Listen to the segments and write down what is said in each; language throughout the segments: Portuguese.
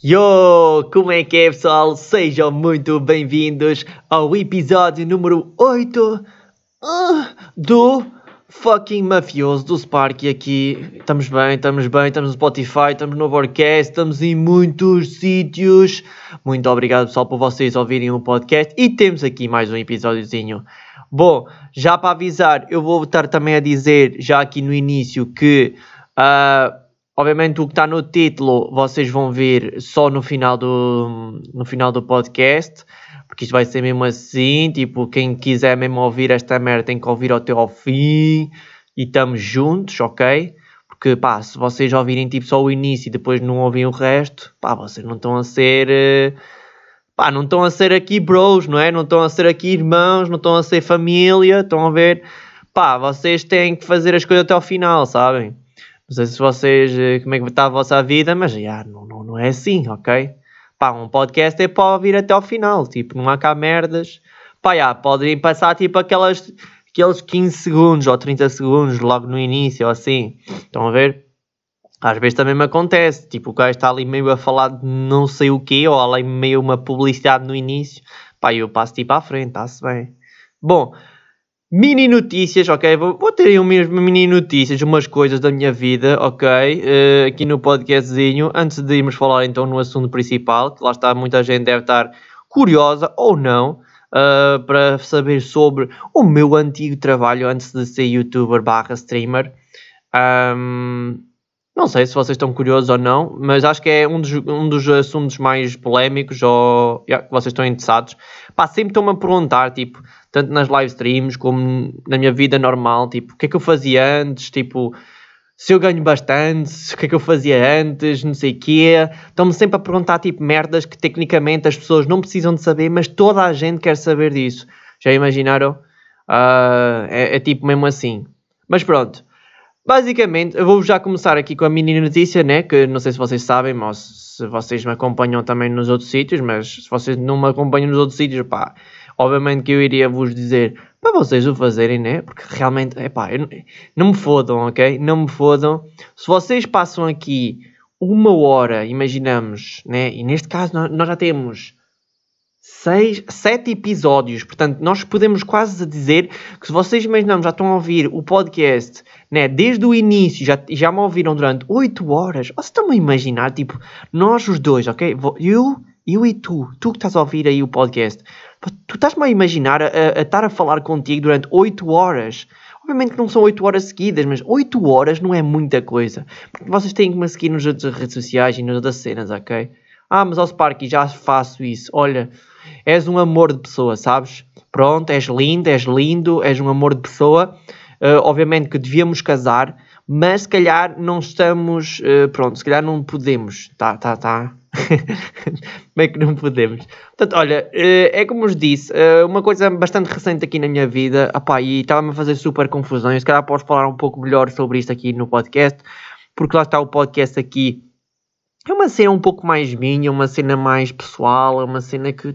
Yo, como é que é pessoal? Sejam muito bem-vindos ao episódio número 8 ah, do fucking mafioso do Spark aqui. Estamos bem, estamos bem, estamos no Spotify, estamos no Overcast, estamos em muitos sítios. Muito obrigado pessoal por vocês ouvirem o podcast e temos aqui mais um episódiozinho. Bom, já para avisar, eu vou estar também a dizer já aqui no início que... Uh, Obviamente o que está no título vocês vão ver só no final do, no final do podcast, porque isto vai ser mesmo assim, tipo, quem quiser mesmo ouvir esta merda tem que ouvir até ao fim e estamos juntos, ok? Porque pá, se vocês ouvirem tipo só o início e depois não ouvem o resto, pá, vocês não estão a ser... Eh, pá, não estão a ser aqui bros, não é? Não estão a ser aqui irmãos, não estão a ser família, estão a ver? Pá, vocês têm que fazer as coisas até ao final, sabem? Não sei se vocês, eh, como é que está a vossa vida, mas já, não, não, não é assim, ok? Pá, um podcast é para ouvir até ao final, tipo, não há cá merdas. Pá, já, podem passar tipo aquelas, aqueles 15 segundos ou 30 segundos logo no início, ou assim. Estão a ver? Às vezes também me acontece, tipo, o gajo está ali meio a falar de não sei o quê, ou ali meio uma publicidade no início. Pá, eu passo tipo à frente, está-se bem. Bom, Mini notícias, ok? Vou, vou ter aí mesmo mini notícias, umas coisas da minha vida, ok? Uh, aqui no podcastzinho, antes de irmos falar então no assunto principal, que lá está, muita gente deve estar curiosa ou não, uh, para saber sobre o meu antigo trabalho antes de ser youtuber barra streamer. Um, não sei se vocês estão curiosos ou não, mas acho que é um dos, um dos assuntos mais polémicos ou yeah, que vocês estão interessados. Pá, sempre estão-me a perguntar, tipo, tanto nas live streams como na minha vida normal, tipo, o que é que eu fazia antes, tipo, se eu ganho bastante, o que é que eu fazia antes, não sei o quê. Estão-me sempre a perguntar, tipo, merdas que tecnicamente as pessoas não precisam de saber, mas toda a gente quer saber disso. Já imaginaram? Uh, é, é tipo mesmo assim. Mas pronto. Basicamente, eu vou já começar aqui com a mini notícia, né? Que não sei se vocês sabem, mas se vocês me acompanham também nos outros sítios, mas se vocês não me acompanham nos outros sítios, pá, obviamente que eu iria vos dizer para vocês o fazerem, né? Porque realmente, é pá, não me fodam, ok? Não me fodam. Se vocês passam aqui uma hora, imaginamos, né? E neste caso nós, nós já temos seis, sete episódios. Portanto, nós podemos quase dizer que se vocês imaginamos já estão a ouvir o podcast né, desde o início, já, já me ouviram durante oito horas. Vocês estão a imaginar, tipo, nós os dois, ok? Eu, eu e tu, tu que estás a ouvir aí o podcast, tu estás-me a imaginar a, a, estar a falar contigo durante 8 horas. Obviamente que não são 8 horas seguidas, mas 8 horas não é muita coisa. Porque vocês têm que me seguir nas outras redes sociais e nas outras cenas, ok? Ah, mas ao Sparky já faço isso. Olha, és um amor de pessoa, sabes? Pronto, és lindo, és lindo, és um amor de pessoa. Uh, obviamente que devíamos casar, mas se calhar não estamos. Uh, pronto, se calhar não podemos. Tá, tá, tá. Como é que não podemos? Portanto, olha, uh, é como vos disse, uma coisa bastante recente aqui na minha vida, opá, e estava-me a fazer super confusões. Se calhar posso falar um pouco melhor sobre isto aqui no podcast, porque lá está o podcast aqui. É uma cena um pouco mais minha, uma cena mais pessoal, é uma cena que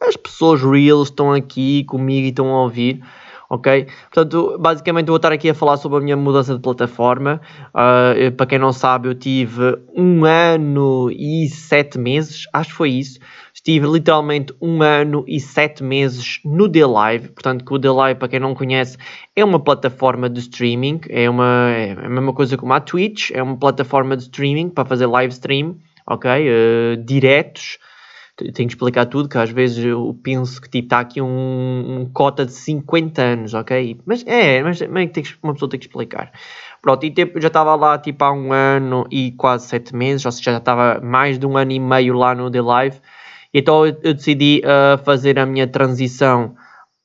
as pessoas real estão aqui comigo e estão a ouvir ok? Portanto, basicamente vou estar aqui a falar sobre a minha mudança de plataforma. Uh, para quem não sabe, eu tive um ano e sete meses, acho que foi isso. Estive literalmente um ano e sete meses no The Live. Portanto, que o The Live, para quem não conhece, é uma plataforma de streaming. É, uma, é a mesma coisa como a Twitch. É uma plataforma de streaming para fazer live stream, ok? Uh, diretos tenho que explicar tudo, que às vezes eu penso que tipo, está aqui um, um cota de 50 anos, ok? Mas é, mas, tem que, uma pessoa tem que explicar. Pronto, e tipo, já estava lá tipo há um ano e quase sete meses, ou seja, já estava mais de um ano e meio lá no The Live. Então eu, eu decidi uh, fazer a minha transição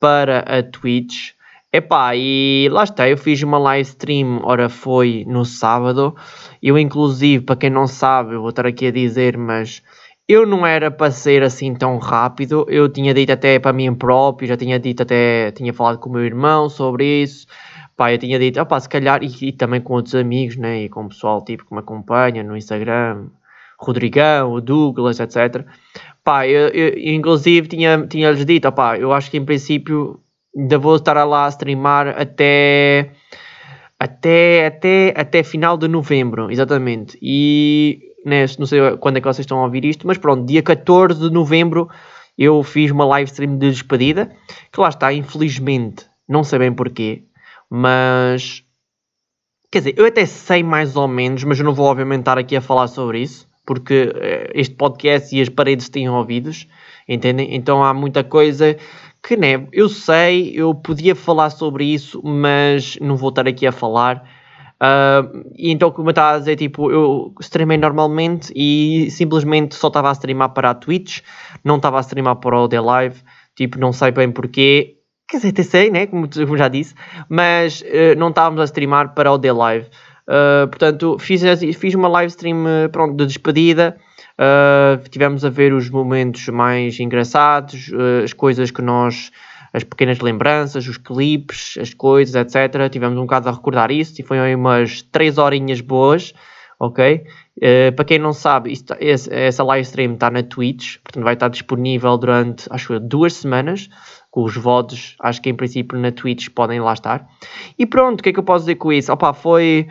para a Twitch. Epá, e lá está, eu fiz uma live stream, ora foi no sábado. Eu inclusive, para quem não sabe, eu vou estar aqui a dizer, mas eu não era para ser assim tão rápido. Eu tinha dito até para mim próprio, já tinha dito até, tinha falado com o meu irmão sobre isso. Pá, eu tinha dito, opá, se calhar, e, e, também com outros amigos, né, e com o pessoal tipo que me acompanha no Instagram, Rodrigão, o Douglas, etc. Pá, eu, eu inclusive tinha, tinha-lhes dito, opá, eu acho que em princípio ainda vou estar lá a streamar até até, até, até final de novembro, exatamente. E né? Não sei quando é que vocês estão a ouvir isto, mas pronto, dia 14 de novembro eu fiz uma live stream de despedida, que lá está, infelizmente, não sei bem porquê, mas quer dizer, eu até sei mais ou menos, mas eu não vou obviamente estar aqui a falar sobre isso, porque eh, este podcast e as paredes têm ouvidos, entendem? Então há muita coisa que né, eu sei, eu podia falar sobre isso, mas não vou estar aqui a falar. Uh, e então, como eu estava a dizer, tipo, eu streamei normalmente e simplesmente só estava a streamar para a Twitch, não estava a streamar para o The Live, tipo, não sei bem porquê. Quer dizer, até sei, né? Como, como já disse, mas uh, não estávamos a streamar para o The Live. Uh, portanto, fiz, fiz uma live stream pronto, de despedida Uh, tivemos a ver os momentos mais engraçados, as coisas que nós, as pequenas lembranças, os clipes, as coisas, etc. Tivemos um bocado a recordar isso e foi umas 3 horinhas boas, ok? Uh, para quem não sabe, esse, essa live stream está na Twitch, portanto vai estar disponível durante, acho que duas semanas, com os VODs, acho que em princípio na Twitch podem lá estar. E pronto, o que é que eu posso dizer com isso? Opa, foi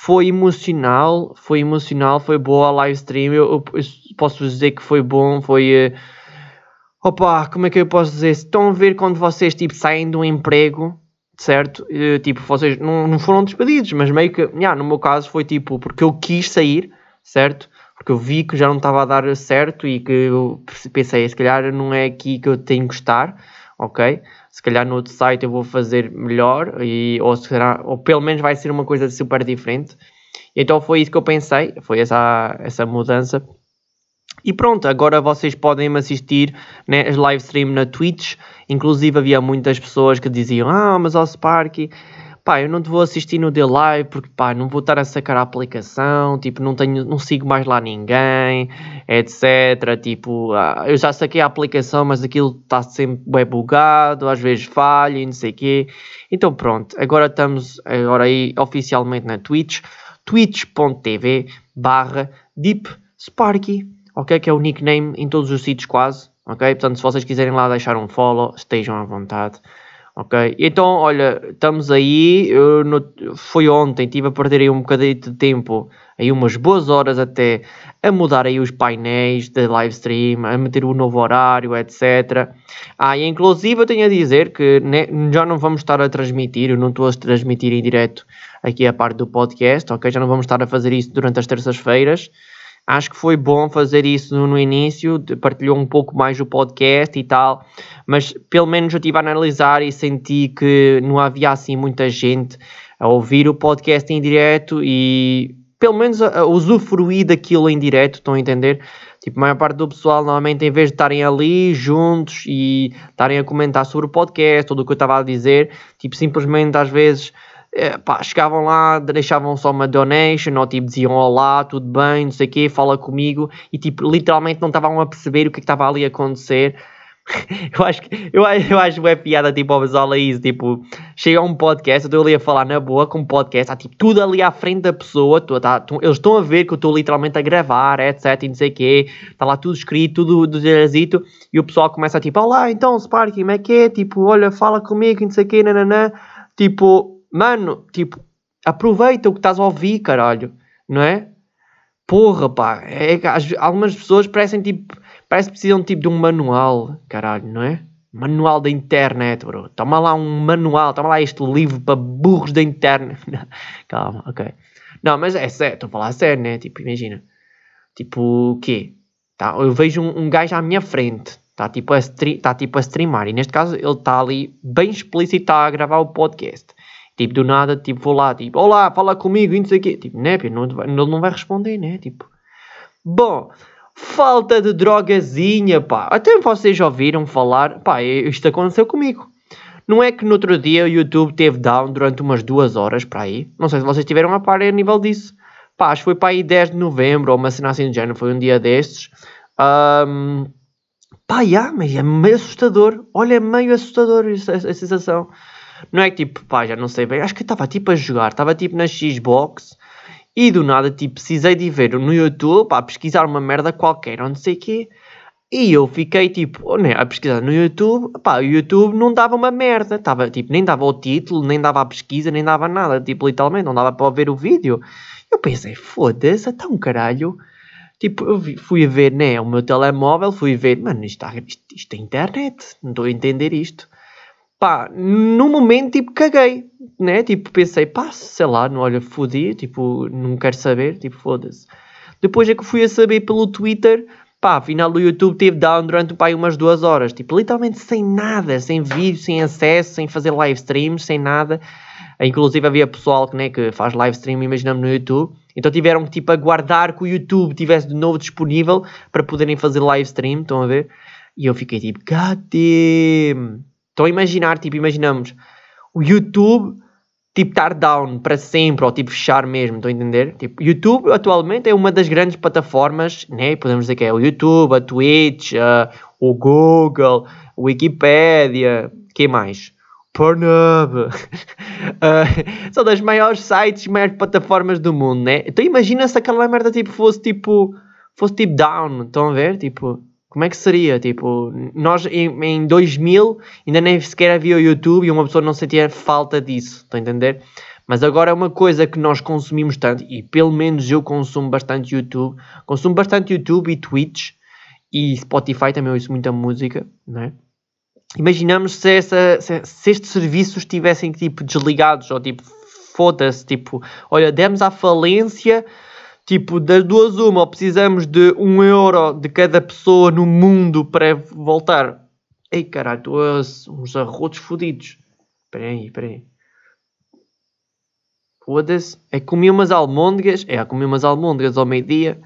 foi emocional, foi emocional, foi boa a live stream. Eu, eu, eu posso dizer que foi bom, foi. Opa, como é que eu posso dizer? Estão a ver quando vocês tipo, saem de um emprego, certo? Uh, tipo, vocês não, não foram despedidos, mas meio que, yeah, no meu caso, foi tipo, porque eu quis sair, certo? Porque eu vi que já não estava a dar certo e que eu pensei, se calhar não é aqui que eu tenho que estar, ok? se calhar no outro site eu vou fazer melhor, e, ou, será, ou pelo menos vai ser uma coisa super diferente. Então foi isso que eu pensei, foi essa, essa mudança. E pronto, agora vocês podem me assistir né, as live stream na Twitch. Inclusive havia muitas pessoas que diziam: Ah, mas ao Sparky pá, eu não te vou assistir no The Live porque, pá, não vou estar a sacar a aplicação, tipo, não tenho, não sigo mais lá ninguém, etc. Tipo, ah, eu já saquei a aplicação, mas aquilo está sempre bem bugado, às vezes falha e não sei o quê. Então pronto, agora estamos agora aí oficialmente na Twitch, twitch.tv barra deepsparky, ok? Que é o nickname em todos os sítios quase, ok? Portanto, se vocês quiserem lá deixar um follow, estejam à vontade. Ok? Então, olha, estamos aí. No, foi ontem, estive a perder aí um bocadinho de tempo, aí umas boas horas até, a mudar aí os painéis da live stream, a meter o novo horário, etc. Ah, e inclusive eu tenho a dizer que ne, já não vamos estar a transmitir, eu não estou a transmitir em direto aqui a parte do podcast, ok? Já não vamos estar a fazer isso durante as terças-feiras. Acho que foi bom fazer isso no, no início, partilhou um pouco mais o podcast e tal, mas pelo menos eu estive a analisar e senti que não havia assim muita gente a ouvir o podcast em direto e pelo menos a, a usufruir daquilo em direto, estão a entender? Tipo, a maior parte do pessoal normalmente em vez de estarem ali juntos e estarem a comentar sobre o podcast, tudo o que eu estava a dizer, tipo, simplesmente às vezes é, pá, chegavam lá, deixavam só uma donation, ou tipo diziam olá, tudo bem, não sei o quê, fala comigo, e tipo, literalmente não estavam a perceber o que é estava ali a acontecer. eu acho que eu, eu acho é piada tipo ao pessoal isso, tipo, chega um podcast, eu estou ali a falar na boa com um podcast, há tipo tudo ali à frente da pessoa, tá, eles estão a ver que eu estou literalmente a gravar, etc, e não sei o quê, está lá tudo escrito, tudo do derazito, e o pessoal começa a tipo, olá, então Sparky, como é que é? Tipo, olha, fala comigo, não sei o quê, nananã, tipo, Mano, tipo, aproveita o que estás a ouvir, caralho. Não é? Porra, pá. É, algumas pessoas parecem tipo. Parece que precisam tipo de um manual, caralho, não é? Manual da internet, bro. Toma lá um manual, toma lá este livro para burros da internet. Calma, ok. Não, mas é sério, estou a falar sério, né? Tipo, imagina. Tipo, o quê? Tá, eu vejo um, um gajo à minha frente, está tipo, a tá, tipo a streamar, e neste caso ele está ali bem explícito, a gravar o podcast. Tipo, do nada, tipo, vou lá, tipo, olá, fala comigo e não sei o quê. Tipo, né, não, ele não vai responder, né? Tipo, bom, falta de drogazinha, pá. Até vocês ouviram falar, pá, isto aconteceu comigo. Não é que no outro dia o YouTube teve down durante umas duas horas para aí. Não sei se vocês tiveram a par a nível disso. Pá, acho que foi para aí 10 de novembro ou uma cena assim de género, foi um dia destes. Um, pá, yeah, mas é meio assustador. Olha, é meio assustador essa, essa sensação. Não é que tipo, pá, já não sei bem. Acho que estava tipo a jogar, estava tipo na Xbox e do nada, tipo, precisei de ver no YouTube, pá, pesquisar uma merda qualquer, ou não sei o quê. E eu fiquei tipo, né, a pesquisar no YouTube, pá, o YouTube não dava uma merda, tava, tipo, nem dava o título, nem dava a pesquisa, nem dava nada, tipo, literalmente, não dava para ver o vídeo. Eu pensei, foda-se, um caralho, Tipo, eu fui a ver, né, o meu telemóvel, fui ver, mano, isto, isto, isto é internet, não estou a entender isto. Pá, no momento, tipo, caguei, né, tipo, pensei, pá, sei lá, não, olha, fodi, tipo, não quero saber, tipo, foda-se. Depois é que fui a saber pelo Twitter, pá, afinal o YouTube teve down durante pá, umas duas horas, tipo, literalmente sem nada, sem vídeo, sem acesso, sem fazer live streams, sem nada. Inclusive havia pessoal que, né, que faz live stream, imaginamos, no YouTube, então tiveram que tipo aguardar que o YouTube tivesse de novo disponível para poderem fazer live stream, estão a ver? E eu fiquei tipo, God damn. Estão a imaginar, tipo, imaginamos o YouTube tipo estar down para sempre ou tipo fechar mesmo, estão a entender? Tipo, YouTube atualmente é uma das grandes plataformas, né? Podemos dizer que é o YouTube, a Twitch, uh, o Google, a Wikipedia, que mais? Pornhub. uh, são das maiores sites, maiores plataformas do mundo, né? Então imagina se aquela merda tipo fosse tipo fosse tipo down, estão a ver? Tipo, como é que seria? Tipo, nós em, em 2000 ainda nem sequer havia o YouTube e uma pessoa não sentia falta disso, estão a entender? Mas agora é uma coisa que nós consumimos tanto, e pelo menos eu consumo bastante YouTube, consumo bastante YouTube e Twitch, e Spotify também ouço muita música, né? Imaginamos se, essa, se, se estes serviços estivessem tipo desligados, ou tipo, foda-se, tipo, olha, demos à falência Tipo, das duas uma, ou precisamos de um euro de cada pessoa no mundo para voltar. Ei caralho, estou a uns arrotos fodidos. Espera aí, espera aí. Foda-se. É comi umas almôndegas. É, comi umas almôndegas ao meio-dia.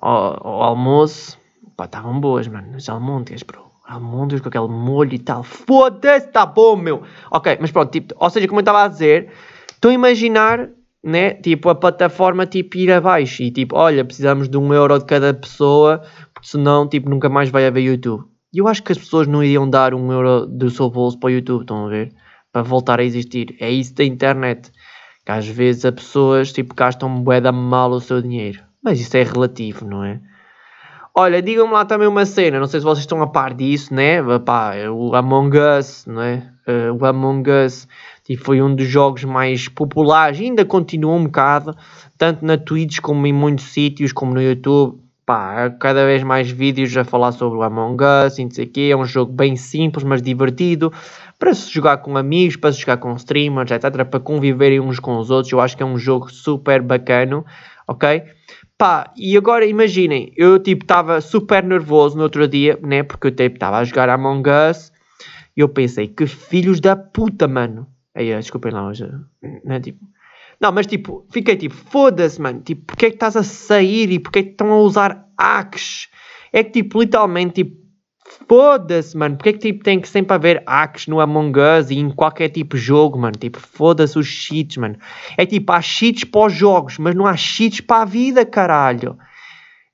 Ao, ao, almoço. Pá, estavam boas, mano. As almôndegas, bro. Almôndegas com aquele molho e tal. Foda-se, está bom, meu. Ok, mas pronto. Tipo, ou seja, como eu estava a dizer, estou a imaginar né? Tipo, a plataforma tipo ir abaixo e tipo, olha, precisamos de um euro de cada pessoa, porque senão tipo, nunca mais vai haver YouTube. E eu acho que as pessoas não iriam dar um euro do seu bolso para o YouTube, estão a ver? Para voltar a existir. É isso da internet. Que às vezes as pessoas tipo, gastam moeda mal o seu dinheiro. Mas isso é relativo, não é? Olha, digam-me lá também uma cena, não sei se vocês estão a par disso, né? Pá, o Among Us, não? Uh, o Among Us e foi um dos jogos mais populares, ainda continua um bocado, tanto na Twitch como em muitos sítios, como no YouTube. Pá, cada vez mais vídeos a falar sobre o Among Us e não sei o quê. É um jogo bem simples, mas divertido, para se jogar com amigos, para se jogar com streamers, etc. Para conviverem uns com os outros. Eu acho que é um jogo super bacana, ok? Pá, e agora imaginem, eu tipo estava super nervoso no outro dia, né? Porque eu tipo estava a jogar Among Us e eu pensei, que filhos da puta, mano Aí, desculpem lá, hoje, né, tipo... Não, mas tipo, fiquei tipo, foda-se, mano, tipo, porque é que estás a sair e porque é que estão a usar hacks? É que tipo, literalmente, tipo, foda-se, mano, porque é que tipo, tem que sempre haver hacks no Among Us e em qualquer tipo de jogo, mano, tipo, foda-se os cheats, mano. É tipo, há cheats para os jogos, mas não há cheats para a vida, caralho.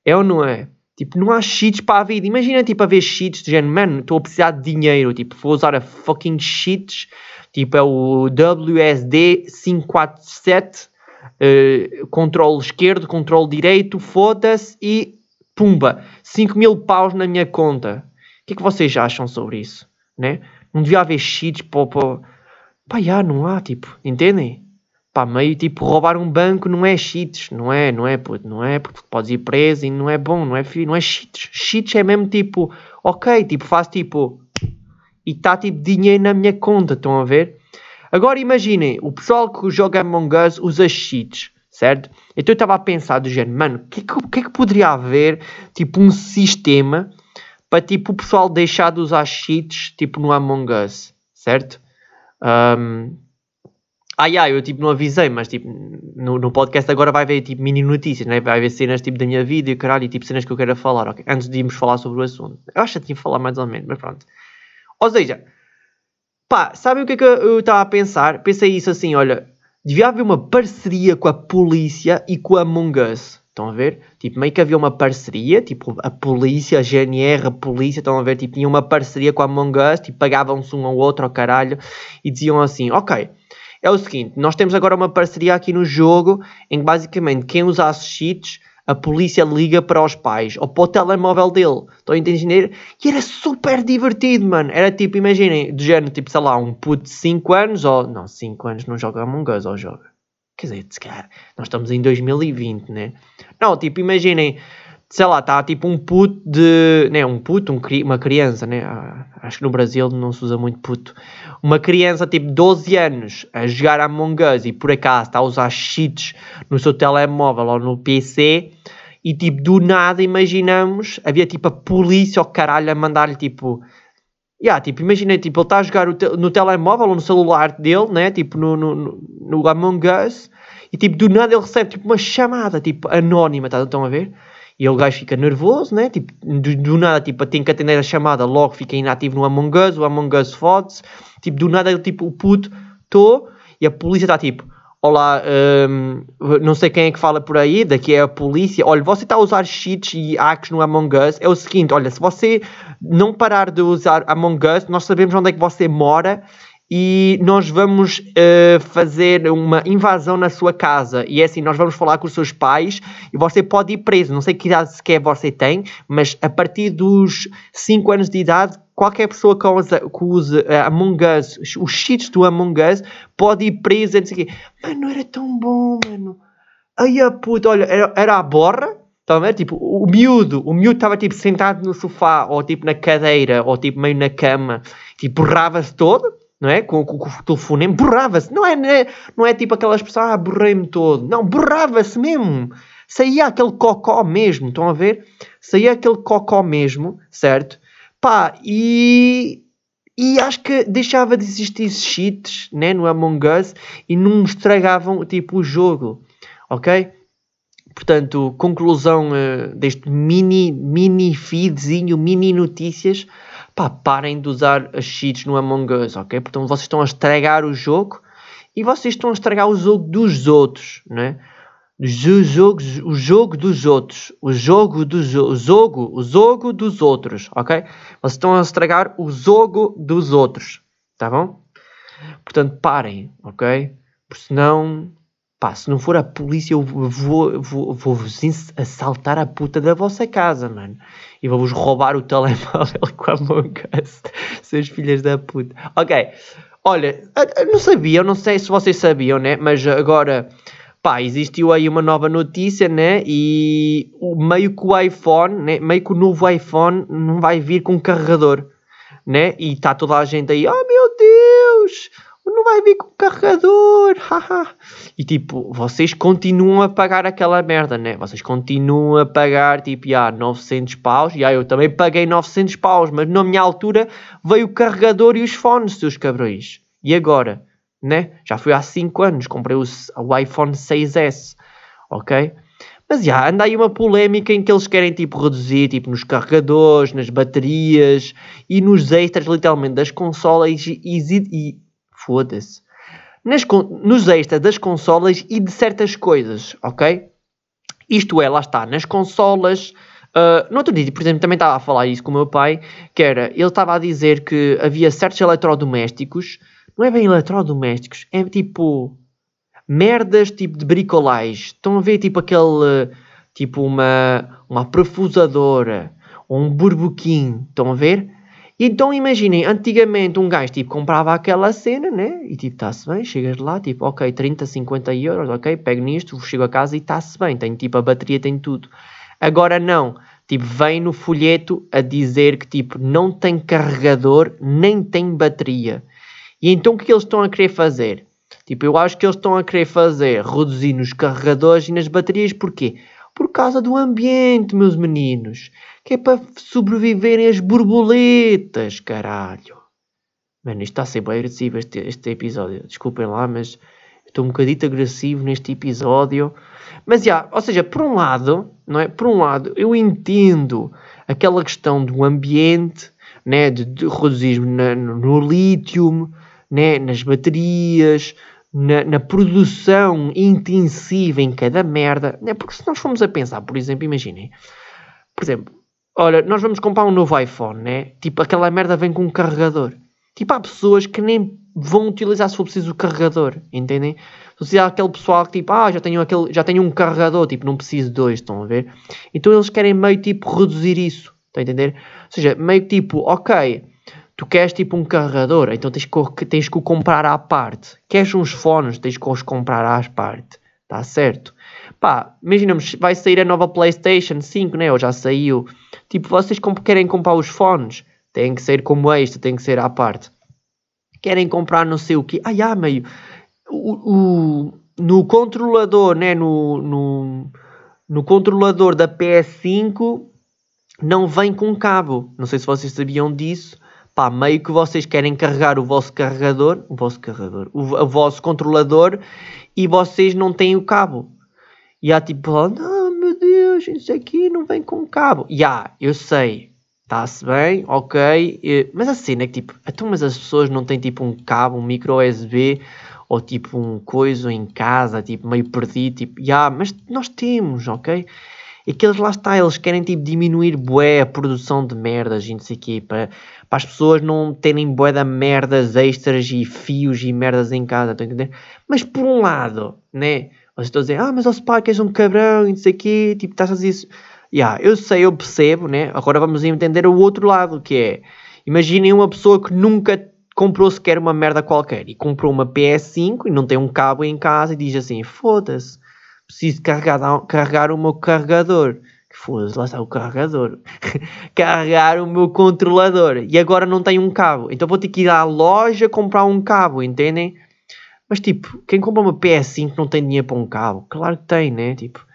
É ou não é? Tipo, não há cheats para a vida. Imagina, tipo, haver cheats de género, mano, estou a precisar de dinheiro, tipo, vou usar a fucking cheats Tipo, é o WSD 547, uh, controle esquerdo, controle direito, foda-se e pumba, 5 mil paus na minha conta. O que é que vocês acham sobre isso? Né? Não devia haver cheats para. para... Pá, já, não há, tipo, entendem? Pá, meio tipo, roubar um banco não é cheats, não é, não é, puto, não é, porque podes ir preso e não é bom, não é, não é cheats. Cheats é mesmo tipo, ok, tipo, faz tipo, e está tipo dinheiro na minha conta, estão a ver? Agora imaginem, o pessoal que joga Among Us usa cheats, certo? Então eu estava a pensar do género, mano, o que, que, que, é que poderia haver, tipo, um sistema para, tipo, o pessoal deixar de usar cheats, tipo, no Among Us, certo? Um, ai ai, eu tipo não avisei, mas tipo no, no podcast agora vai haver tipo mini notícias, né? vai haver cenas tipo da minha vida e caralho, e tipo cenas que eu quero falar, ok? Antes de irmos falar sobre o assunto. Eu acho que tinha falar mais ou menos, mas pronto. Ou seja, pá, sabem o que é que eu estava a pensar? Pensei isso assim, olha, devia haver uma parceria com a polícia e com a Among Us. Estão a ver? Tipo, meio que havia uma parceria, tipo, a polícia, a GNR, a polícia, estão a ver? Tipo, tinha uma parceria com a Among Us, tipo, pagavam-se um ao outro, ao caralho, e diziam assim, ok, é o seguinte, nós temos agora uma parceria aqui no jogo, em que basicamente quem usasse cheats a polícia liga para os pais ou para o telemóvel dele. Estão a entender? E era super divertido, mano. Era tipo, imaginem, do género, tipo, sei lá, um puto de 5 anos ou. Não, 5 anos não joga Among Us ou joga. Quer dizer, se calhar, nós estamos em 2020, né? Não, tipo, imaginem, sei lá, está tipo um puto de. Né, um puto, um, uma criança, né? Ah, acho que no Brasil não se usa muito puto. Uma criança tipo 12 anos a jogar Among Us e por acaso está a usar cheats no seu telemóvel ou no PC e tipo do nada imaginamos, havia tipo a polícia ou caralho a mandar-lhe tipo. Yeah, tipo, imagina, tipo, ele está a jogar no telemóvel ou no celular dele, né? Tipo, no, no, no Among Us e tipo, do nada ele recebe tipo uma chamada, tipo, anónima, tá, estão a ver? E o gajo fica nervoso, né? Tipo, do, do, nada, tipo, tem que atender a chamada, logo fica inativo no Among Us, o Among Us fode-se. Tipo, do nada, tipo, o puto, tô, e a polícia está tipo, olá, um, não sei quem é que fala por aí, daqui é a polícia. Olha, você está a usar cheats e hacks no Among Us. É o seguinte, olha, se você não parar de usar Among Us, nós sabemos onde é que você mora e nós vamos uh, fazer uma invasão na sua casa. E é assim, nós vamos falar com os seus pais e você pode ir preso. Não sei que idade sequer você tem, mas a partir dos 5 anos de idade, qualquer pessoa que use, que use uh, Among Us, os cheats do Among Us, pode ir preso. Não sei quê. Mano, era tão bom, mano. Ai a puta, olha, era, era a borra. Estão a ver? Tipo, o miúdo, o miúdo estava tipo sentado no sofá, ou tipo na cadeira, ou tipo meio na cama, tipo, borrava-se todo não é? Com, com, com o telefonema, borrava-se. Não é, não, é, não é tipo aquela expressão, ah, borrei-me todo. Não, borrava-se mesmo. Saía aquele cocó mesmo, estão a ver? Saía aquele cocó mesmo, certo? Pá, e, e acho que deixava de existir cheats, né, no Among Us e não estragavam, tipo, o jogo, ok? Portanto, conclusão uh, deste mini, mini feedzinho, mini notícias pá, parem de usar as cheats no Among Us, ok? Portanto, vocês estão a estragar o jogo e vocês estão a estragar o jogo dos outros, né? O jogo, o jogo dos outros, o jogo do o jogo, o jogo dos outros, ok? Vocês estão a estragar o jogo dos outros, tá bom? Portanto, parem, ok? Porque senão Pá, se não for a polícia, eu vou, vou, vou-vos assaltar a puta da vossa casa, mano. E vou-vos roubar o telemóvel com a Us. Seus filhos da puta. Ok. Olha, não sabia, não sei se vocês sabiam, né? Mas agora, pá, existiu aí uma nova notícia, né? E meio que o iPhone, né? Meio que o novo iPhone não vai vir com carregador, né? E está toda a gente aí, oh meu Deus! Não vai vir com carregador, e tipo, vocês continuam a pagar aquela merda, né? Vocês continuam a pagar, tipo, já, 900 paus, já, eu também paguei 900 paus, mas na minha altura veio o carregador e os fones, seus cabrões. E agora, né? Já foi há 5 anos, comprei o, o iPhone 6S, ok? Mas já, anda aí uma polémica em que eles querem tipo reduzir tipo, nos carregadores, nas baterias e nos extras literalmente das consolas e, e, e foda-se. nos extras das consolas e de certas coisas, ok? Isto é, lá está, nas consolas. Uh, no outro dia, por exemplo, também estava a falar isso com o meu pai, que era, ele estava a dizer que havia certos eletrodomésticos, não é bem eletrodomésticos, é tipo merdas tipo de bricolagem. Estão a ver tipo aquele, tipo uma, uma perfusadora, um burbuquim, estão a ver? E então imaginem, antigamente um gajo tipo comprava aquela cena, né? E tipo, está-se bem, chegas lá, tipo, ok, 30, 50 euros, ok, pego nisto, chego a casa e está-se bem, tem tipo a bateria, tem tudo. Agora não, tipo, vem no folheto a dizer que tipo, não tem carregador, nem tem bateria. E então o que eles estão a querer fazer? Tipo, eu acho que eles estão a querer fazer reduzir nos carregadores e nas baterias, porquê? Por causa do ambiente, meus meninos que é para sobreviverem as borboletas, caralho. Mano, isto está a ser bem agressivo este, este episódio. Desculpem lá, mas estou um bocadito agressivo neste episódio. Mas já, ou seja, por um lado, não é? Por um lado, eu entendo aquela questão do ambiente, né? De, de reduzir no lítio, né? Nas baterias, na, na, produção intensiva em cada merda, né? Porque se nós formos a pensar, por exemplo, imaginem, por exemplo, Olha, nós vamos comprar um novo iPhone, né? Tipo, aquela merda vem com um carregador. Tipo, há pessoas que nem vão utilizar se for preciso o carregador, entendem? Se há aquele pessoal que tipo, ah, já tenho, aquele, já tenho um carregador, tipo, não preciso de dois, estão a ver? Então eles querem meio tipo reduzir isso, estão a entender? Ou seja, meio tipo, ok, tu queres tipo um carregador, então tens que, tens que o comprar à parte. Queres uns fones, tens que os comprar à parte, está certo? Pá, imaginamos, vai sair a nova PlayStation 5, né? Ou já saiu. Tipo, vocês querem comprar os fones, tem que ser como extra, tem que ser à parte. Querem comprar não sei o quê. Ah, já, meio. O, o, no controlador, né? No, no, no controlador da PS5 não vem com cabo. Não sei se vocês sabiam disso. Pá, meio que vocês querem carregar o vosso carregador, o vosso carregador, o, o vosso controlador e vocês não têm o cabo. E há tipo, não, meu Deus, isso aqui não vem com cabo. E eu sei, está-se bem, ok, mas a cena é que tipo, então, mas as pessoas não têm tipo um cabo, um micro USB ou tipo um coisa em casa, tipo meio perdido, tipo, yeah, mas nós temos, ok? E aqueles lá está, eles querem tipo diminuir bué a produção de merdas e não sei o quê, para, para as pessoas não terem bué de merdas extras e fios e merdas em casa, estão a entender? Mas por um lado, né? Vocês estão a dizer, ah, mas o Spark és um cabrão e não sei o quê, tipo, estás a dizer isso. Yeah, eu sei, eu percebo, né? Agora vamos entender o outro lado, que é, imaginem uma pessoa que nunca comprou sequer uma merda qualquer e comprou uma PS5 e não tem um cabo em casa e diz assim: foda-se, preciso carregar, carregar o meu carregador. Foda-se, lá está o carregador. carregar o meu controlador e agora não tem um cabo. Então vou ter que ir à loja comprar um cabo, entendem? Mas tipo, quem compra uma PS5 não tem dinheiro para um cabo? Claro que tem, né? Tipo,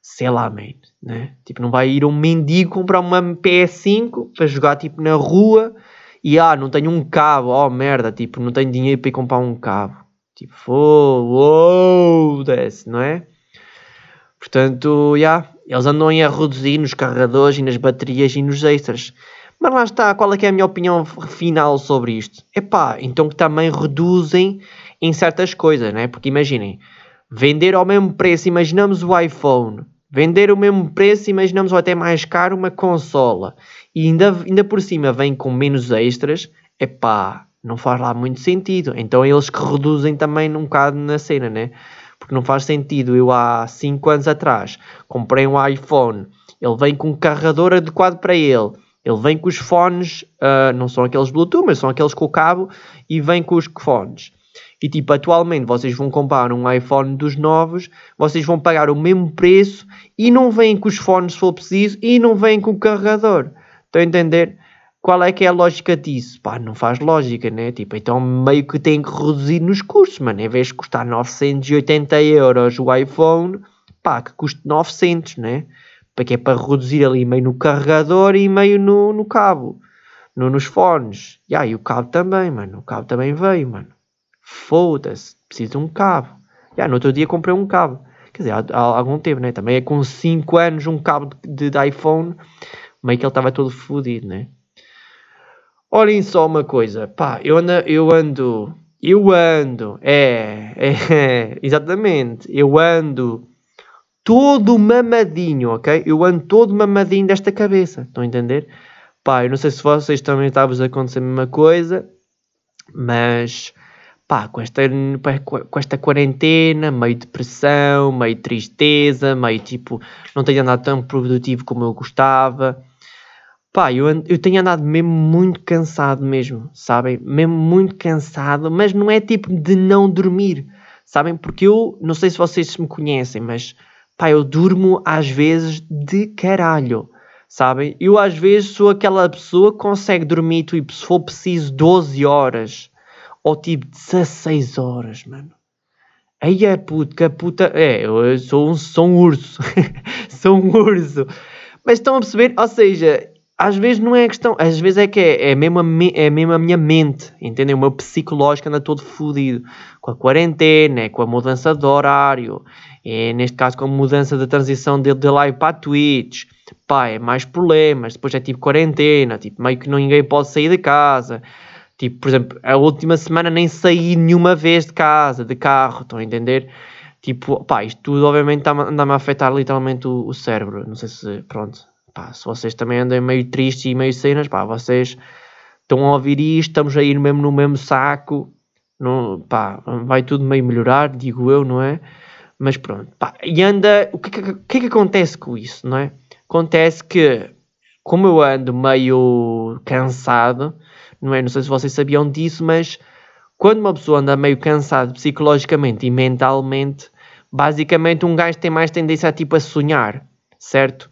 sei lá, man, né? Tipo, não vai ir um mendigo comprar uma PS5 para jogar tipo na rua e ah, não tenho um cabo, oh merda, tipo, não tenho dinheiro para ir comprar um cabo. Tipo, desce, não é? Portanto, já, yeah, eles andam a reduzir nos carregadores e nas baterias e nos extras. Mas lá está, qual é é a minha opinião final sobre isto? Epá, então que também reduzem em certas coisas, né? Porque imaginem, vender ao mesmo preço, imaginamos o iPhone, vender o mesmo preço, imaginamos ou até mais caro uma consola e ainda, ainda por cima vem com menos extras, é pá, não faz lá muito sentido. Então é eles que reduzem também um bocado na cena, né? Porque não faz sentido. Eu há 5 anos atrás comprei um iPhone, ele vem com um carregador adequado para ele. Ele vem com os fones, uh, não são aqueles Bluetooth, mas são aqueles com o cabo e vem com os fones. E tipo, atualmente vocês vão comprar um iPhone dos novos, vocês vão pagar o mesmo preço e não vêm com os fones se for preciso e não vêm com o carregador. Estão a entender? Qual é que é a lógica disso? Pá, não faz lógica, né? Tipo, então meio que tem que reduzir nos custos, mano. Em vez de custar 980 euros o iPhone, pá, que custe 900, né? Para que é para reduzir ali meio no carregador e meio no, no cabo, no, nos fones. E aí o cabo também, mano. O cabo também veio, mano. Foda-se, preciso de um cabo. Já, no outro dia comprei um cabo. Quer dizer, há, há algum tempo, né? Também é com 5 anos um cabo de, de iPhone meio que ele estava todo fodido, né? Olhem só uma coisa, pá, eu ando, eu ando, eu ando, é, é, exatamente, eu ando todo mamadinho, ok? Eu ando todo mamadinho desta cabeça, estão a entender? Pá, eu não sei se vocês também estavam a acontecer a mesma coisa, mas pá, com esta, com esta quarentena, meio depressão, meio tristeza, meio tipo, não tenho andado tão produtivo como eu gostava. Pá, eu, eu tenho andado mesmo muito cansado mesmo, sabem? Mesmo muito cansado, mas não é tipo de não dormir, sabem? Porque eu, não sei se vocês me conhecem, mas pá, eu durmo às vezes de caralho, sabem? Eu às vezes sou aquela pessoa que consegue dormir, tipo, se for preciso 12 horas, ou tipo 16 horas, mano. Aí é puto, que a puta. É, eu sou um, sou um urso. sou um urso. Mas estão a perceber? Ou seja, às vezes não é questão, às vezes é que é, é, mesmo, a me, é mesmo a minha mente, entendem? O meu psicológico anda todo fodido com a quarentena, é com a mudança de horário, é neste caso com a mudança da transição de, de live para Twitch, pá, é mais problemas, depois é tipo quarentena, tipo meio que ninguém pode sair de casa, tipo, por exemplo, a última semana nem saí nenhuma vez de casa, de carro, estão a entender? Tipo, pá, isto tudo obviamente anda-me a afetar literalmente o, o cérebro, não sei se, pronto pá, se vocês também andam meio tristes e meio cenas, pá, vocês estão a ouvir isto, estamos a ir mesmo no mesmo saco, não, pá, vai tudo meio melhorar, digo eu, não é? Mas pronto, pá, e anda, o que, que, que é que acontece com isso, não é? Acontece que, como eu ando meio cansado, não é? Não sei se vocês sabiam disso, mas quando uma pessoa anda meio cansada psicologicamente e mentalmente, basicamente um gajo tem mais tendência a, tipo, a sonhar, certo?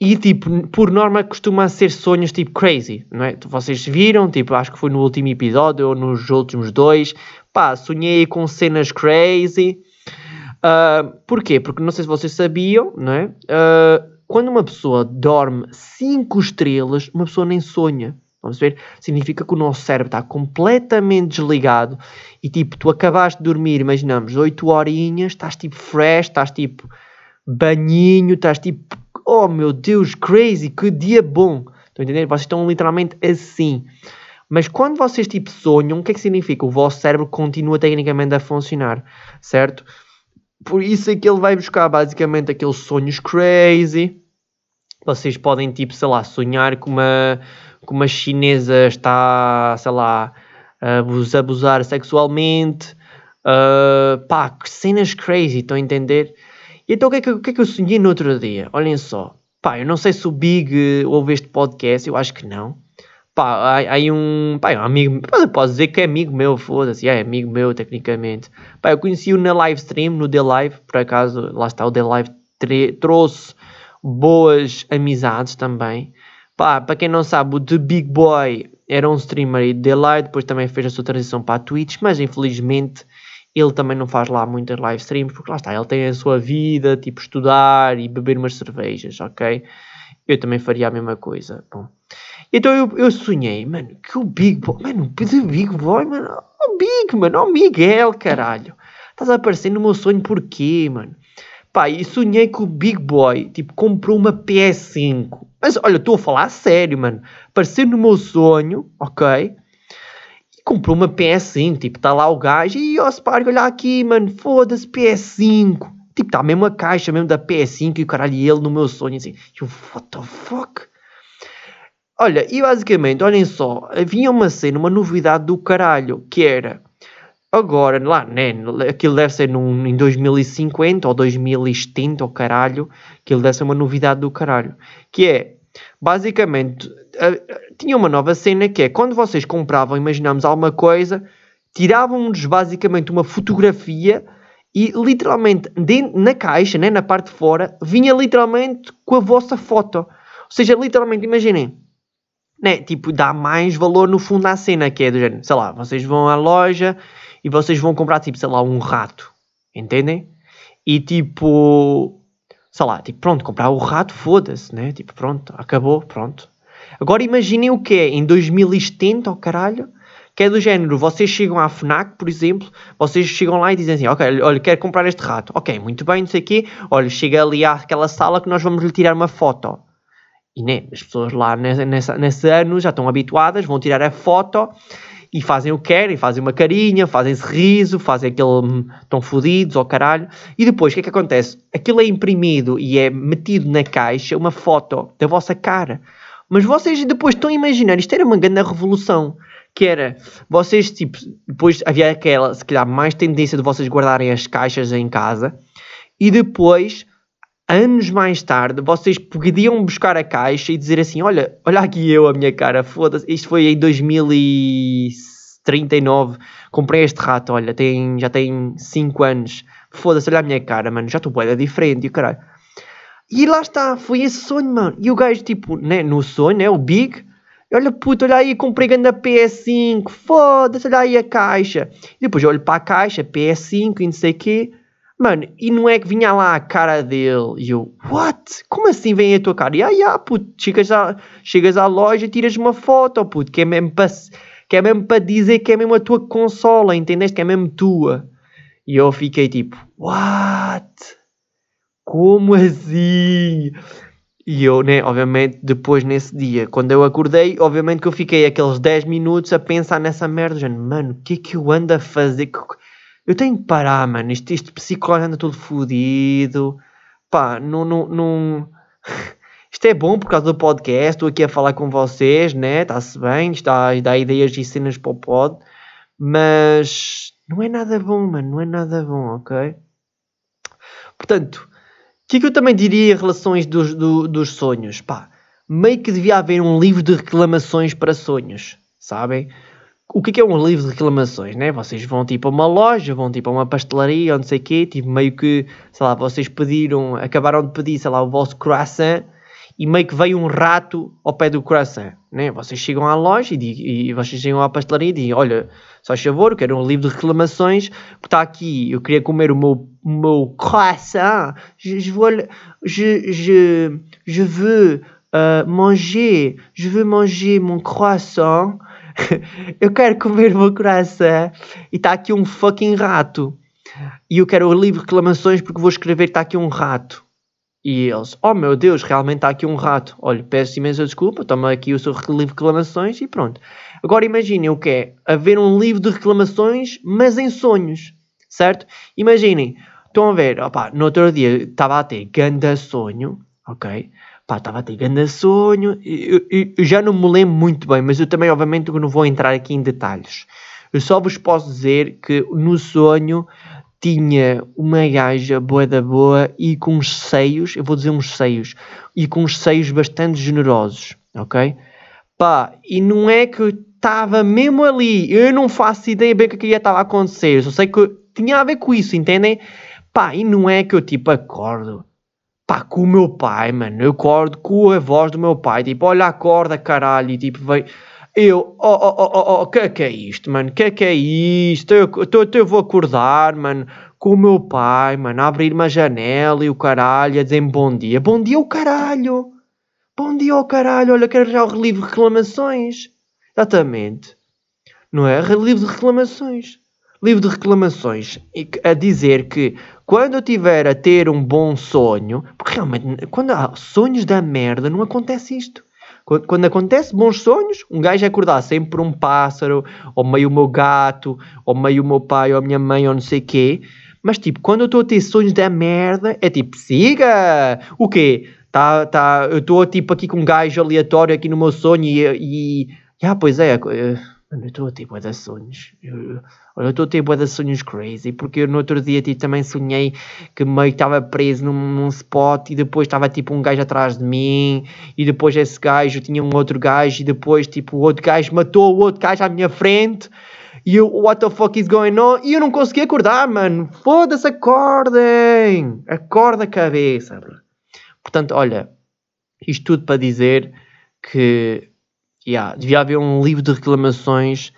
E, tipo, por norma costuma ser sonhos, tipo, crazy, não é? Vocês viram, tipo, acho que foi no último episódio ou nos últimos dois, pá, sonhei com cenas crazy. Uh, porquê? Porque não sei se vocês sabiam, não é? Uh, quando uma pessoa dorme 5 estrelas, uma pessoa nem sonha. Vamos ver? Significa que o nosso cérebro está completamente desligado e tipo, tu acabaste de dormir, imaginamos, 8 horinhas, estás tipo fresh, estás tipo banhinho, estás tipo, oh meu Deus, crazy, que dia bom. Estão a entender? Vocês estão literalmente assim. Mas quando vocês tipo sonham, o que é que significa? O vosso cérebro continua tecnicamente a funcionar, certo? Por isso é que ele vai buscar basicamente aqueles sonhos crazy. Vocês podem tipo, sei lá, sonhar com uma que uma chinesa está, sei lá, a vos abusar sexualmente. Uh, pá, cenas crazy, estão a entender? E então o que, é que, o que é que eu sonhei no outro dia? Olhem só. Pá, eu não sei se o Big ouve este podcast, eu acho que não. Pá, há, há um, pá, é um amigo, posso dizer que é amigo meu, foda-se, é amigo meu tecnicamente. Pá, eu conheci-o na live stream, no The Live, por acaso, lá está, o The Live trouxe boas amizades também. Pá, para quem não sabe, o The Big Boy era um streamer de Daylight, depois também fez a sua transição para a Twitch, mas infelizmente ele também não faz lá muitas live streams, porque lá está, ele tem a sua vida, tipo estudar e beber umas cervejas, ok? Eu também faria a mesma coisa. Bom, então eu, eu sonhei, mano, que o Big Boy, mano, o Big Boy, mano, o Big, mano, o Miguel, caralho. Estás a aparecer no meu sonho porquê, mano? Pá, e sonhei que o Big Boy, tipo, comprou uma PS5. Mas olha, estou a falar a sério, mano. Apareceu no meu sonho, ok? E comprou uma PS5. Tipo, está lá o gajo. E ó, Spark, olha aqui, mano. Foda-se, PS5. Tipo, está mesmo a caixa mesmo da PS5 e o caralho, e ele no meu sonho, assim. Eu, what the fuck? Olha, e basicamente, olhem só. Havia uma cena, uma novidade do caralho, que era Agora, lá, né, aquilo deve ser num, em 2050 ou 2070, ou caralho, aquilo deve ser uma novidade do caralho. Que é, basicamente, tinha uma nova cena que é, quando vocês compravam, imaginamos alguma coisa, tiravam-nos basicamente uma fotografia e literalmente dentro, na caixa, né, na parte de fora, vinha literalmente com a vossa foto. Ou seja, literalmente, imaginem, né, tipo, dá mais valor no fundo à cena, que é do género, sei lá, vocês vão à loja e vocês vão comprar, tipo, sei lá, um rato. Entendem? E tipo, sei lá, tipo, pronto, comprar o rato, foda-se, né? Tipo, pronto, acabou, pronto. Agora imaginem o que é em 2070, oh caralho, que é do género, vocês chegam à FNAC, por exemplo, vocês chegam lá e dizem assim, ok, olha, quero comprar este rato. Ok, muito bem, não sei o quê. Olha, chega ali àquela sala que nós vamos lhe tirar uma foto. E né, as pessoas lá nessa, nessa, nesse ano já estão habituadas, vão tirar a foto e fazem o que querem, fazem uma carinha, fazem riso, fazem aquele hum, tão fodidos ao caralho. E depois o que é que acontece? Aquilo é imprimido e é metido na caixa uma foto da vossa cara. Mas vocês depois estão a imaginar, isto era uma grande revolução. Que era, vocês, tipo, depois havia aquela, se calhar, mais tendência de vocês guardarem as caixas em casa e depois anos mais tarde, vocês podiam buscar a caixa e dizer assim: Olha, olha aqui eu, a minha cara, foda-se. Isto foi em 2039. Comprei este rato, olha, tem, já tem 5 anos. Foda-se, olha a minha cara, mano, já estou boeda diferente, e caralho. E lá está, foi esse sonho, mano. E o gajo, tipo, né, no sonho, né, o Big, olha puto, olha aí, comprei grande PS5, foda-se, olha aí a caixa. E depois eu olho para a caixa, PS5 e não sei o quê. Mano, e não é que vinha lá a cara dele e eu, what? Como assim vem a tua cara? E ah, puto, chegas, à, chegas à loja e tiras uma foto, puto, que é mesmo para que é mesmo para dizer que é mesmo a tua consola, entendeste? Que é mesmo tua. E eu fiquei tipo, what? Como assim? E eu, né, obviamente, depois nesse dia, quando eu acordei, obviamente que eu fiquei aqueles 10 minutos a pensar nessa merda, já, mano, o que é que eu ando a fazer? Eu tenho que parar, mano. Este, este psicólogo anda todo fodido. Pá, não, não, não. Isto é bom por causa do podcast. Estou aqui a falar com vocês, né? Está-se bem. Está, dá ideias e cenas para o pod. Mas não é nada bom, mano. Não é nada bom, ok? Portanto, o que é que eu também diria em relações dos, do, dos sonhos? Pá, meio que devia haver um livro de reclamações para sonhos, sabem? O que é, que é um livro de reclamações, né? Vocês vão tipo a uma loja, vão tipo a uma pastelaria ou não sei o quê, tipo meio que, sei lá, vocês pediram, acabaram de pedir, sei lá, o vosso croissant e meio que veio um rato ao pé do croissant, né? Vocês chegam à loja e, e vocês chegam à pastelaria e dizem, olha, só favor, eu quero um livro de reclamações, porque está aqui, eu queria comer o meu, o meu croissant, je, je, veux, je, je, je veux uh, manger, je veux manger mon croissant, eu quero comer o meu croissant e está aqui um fucking rato. E eu quero o livro reclamações porque vou escrever que está aqui um rato. E eles, oh meu Deus, realmente está aqui um rato. Olha, peço imensa desculpa, toma aqui o seu livro de reclamações e pronto. Agora imaginem o que é haver um livro de reclamações, mas em sonhos, certo? Imaginem, estão a ver, no outro dia estava a ter ganda sonho, ok? Pá, estava a ter grande sonho, eu, eu, eu, já não me lembro muito bem, mas eu também obviamente não vou entrar aqui em detalhes. Eu só vos posso dizer que no sonho tinha uma gaja boa da boa e com uns seios, eu vou dizer uns seios, e com uns seios bastante generosos, ok? Pá, e não é que eu estava mesmo ali, eu não faço ideia bem o que estava a acontecer, só sei que tinha a ver com isso, entendem? Pá, e não é que eu tipo acordo, pá, com o meu pai, mano, eu acordo com a voz do meu pai, tipo, olha, acorda caralho, e tipo, veio eu, oh, oh, oh, oh, oh, que que é isto, mano? Que que é isto? Eu, eu, eu vou acordar, mano, com o meu pai, mano, a abrir uma janela e o caralho, a dizer-me bom dia. Bom dia, o caralho! Bom dia, o caralho! Olha, quero já o relivre de reclamações. Exatamente. Não é? Relivre de reclamações. Livro de reclamações a dizer que quando eu tiver a ter um bom sonho, porque realmente quando há sonhos da merda não acontece isto. Quando, quando acontece bons sonhos, um gajo é acordar sempre por um pássaro, ou meio o meu gato, ou meio o meu pai, ou a minha mãe, ou não sei quê. Mas tipo, quando eu estou a ter sonhos da merda, é tipo, siga! O quê? Tá, tá, eu estou tipo aqui com um gajo aleatório aqui no meu sonho e. e ah, pois é, eu estou a ter sonhos. Eu, eu estou a ter boa de sonhos crazy, porque eu no outro dia tipo, também sonhei que meio estava preso num, num, spot e depois estava tipo um gajo atrás de mim e depois esse gajo tinha um outro gajo e depois tipo o outro gajo matou o outro gajo à minha frente e eu, what the fuck is going on? E eu não consegui acordar, mano. Foda-se, acordem! Acorda a cabeça. Portanto, olha, isto tudo para dizer que yeah, devia haver um livro de reclamações,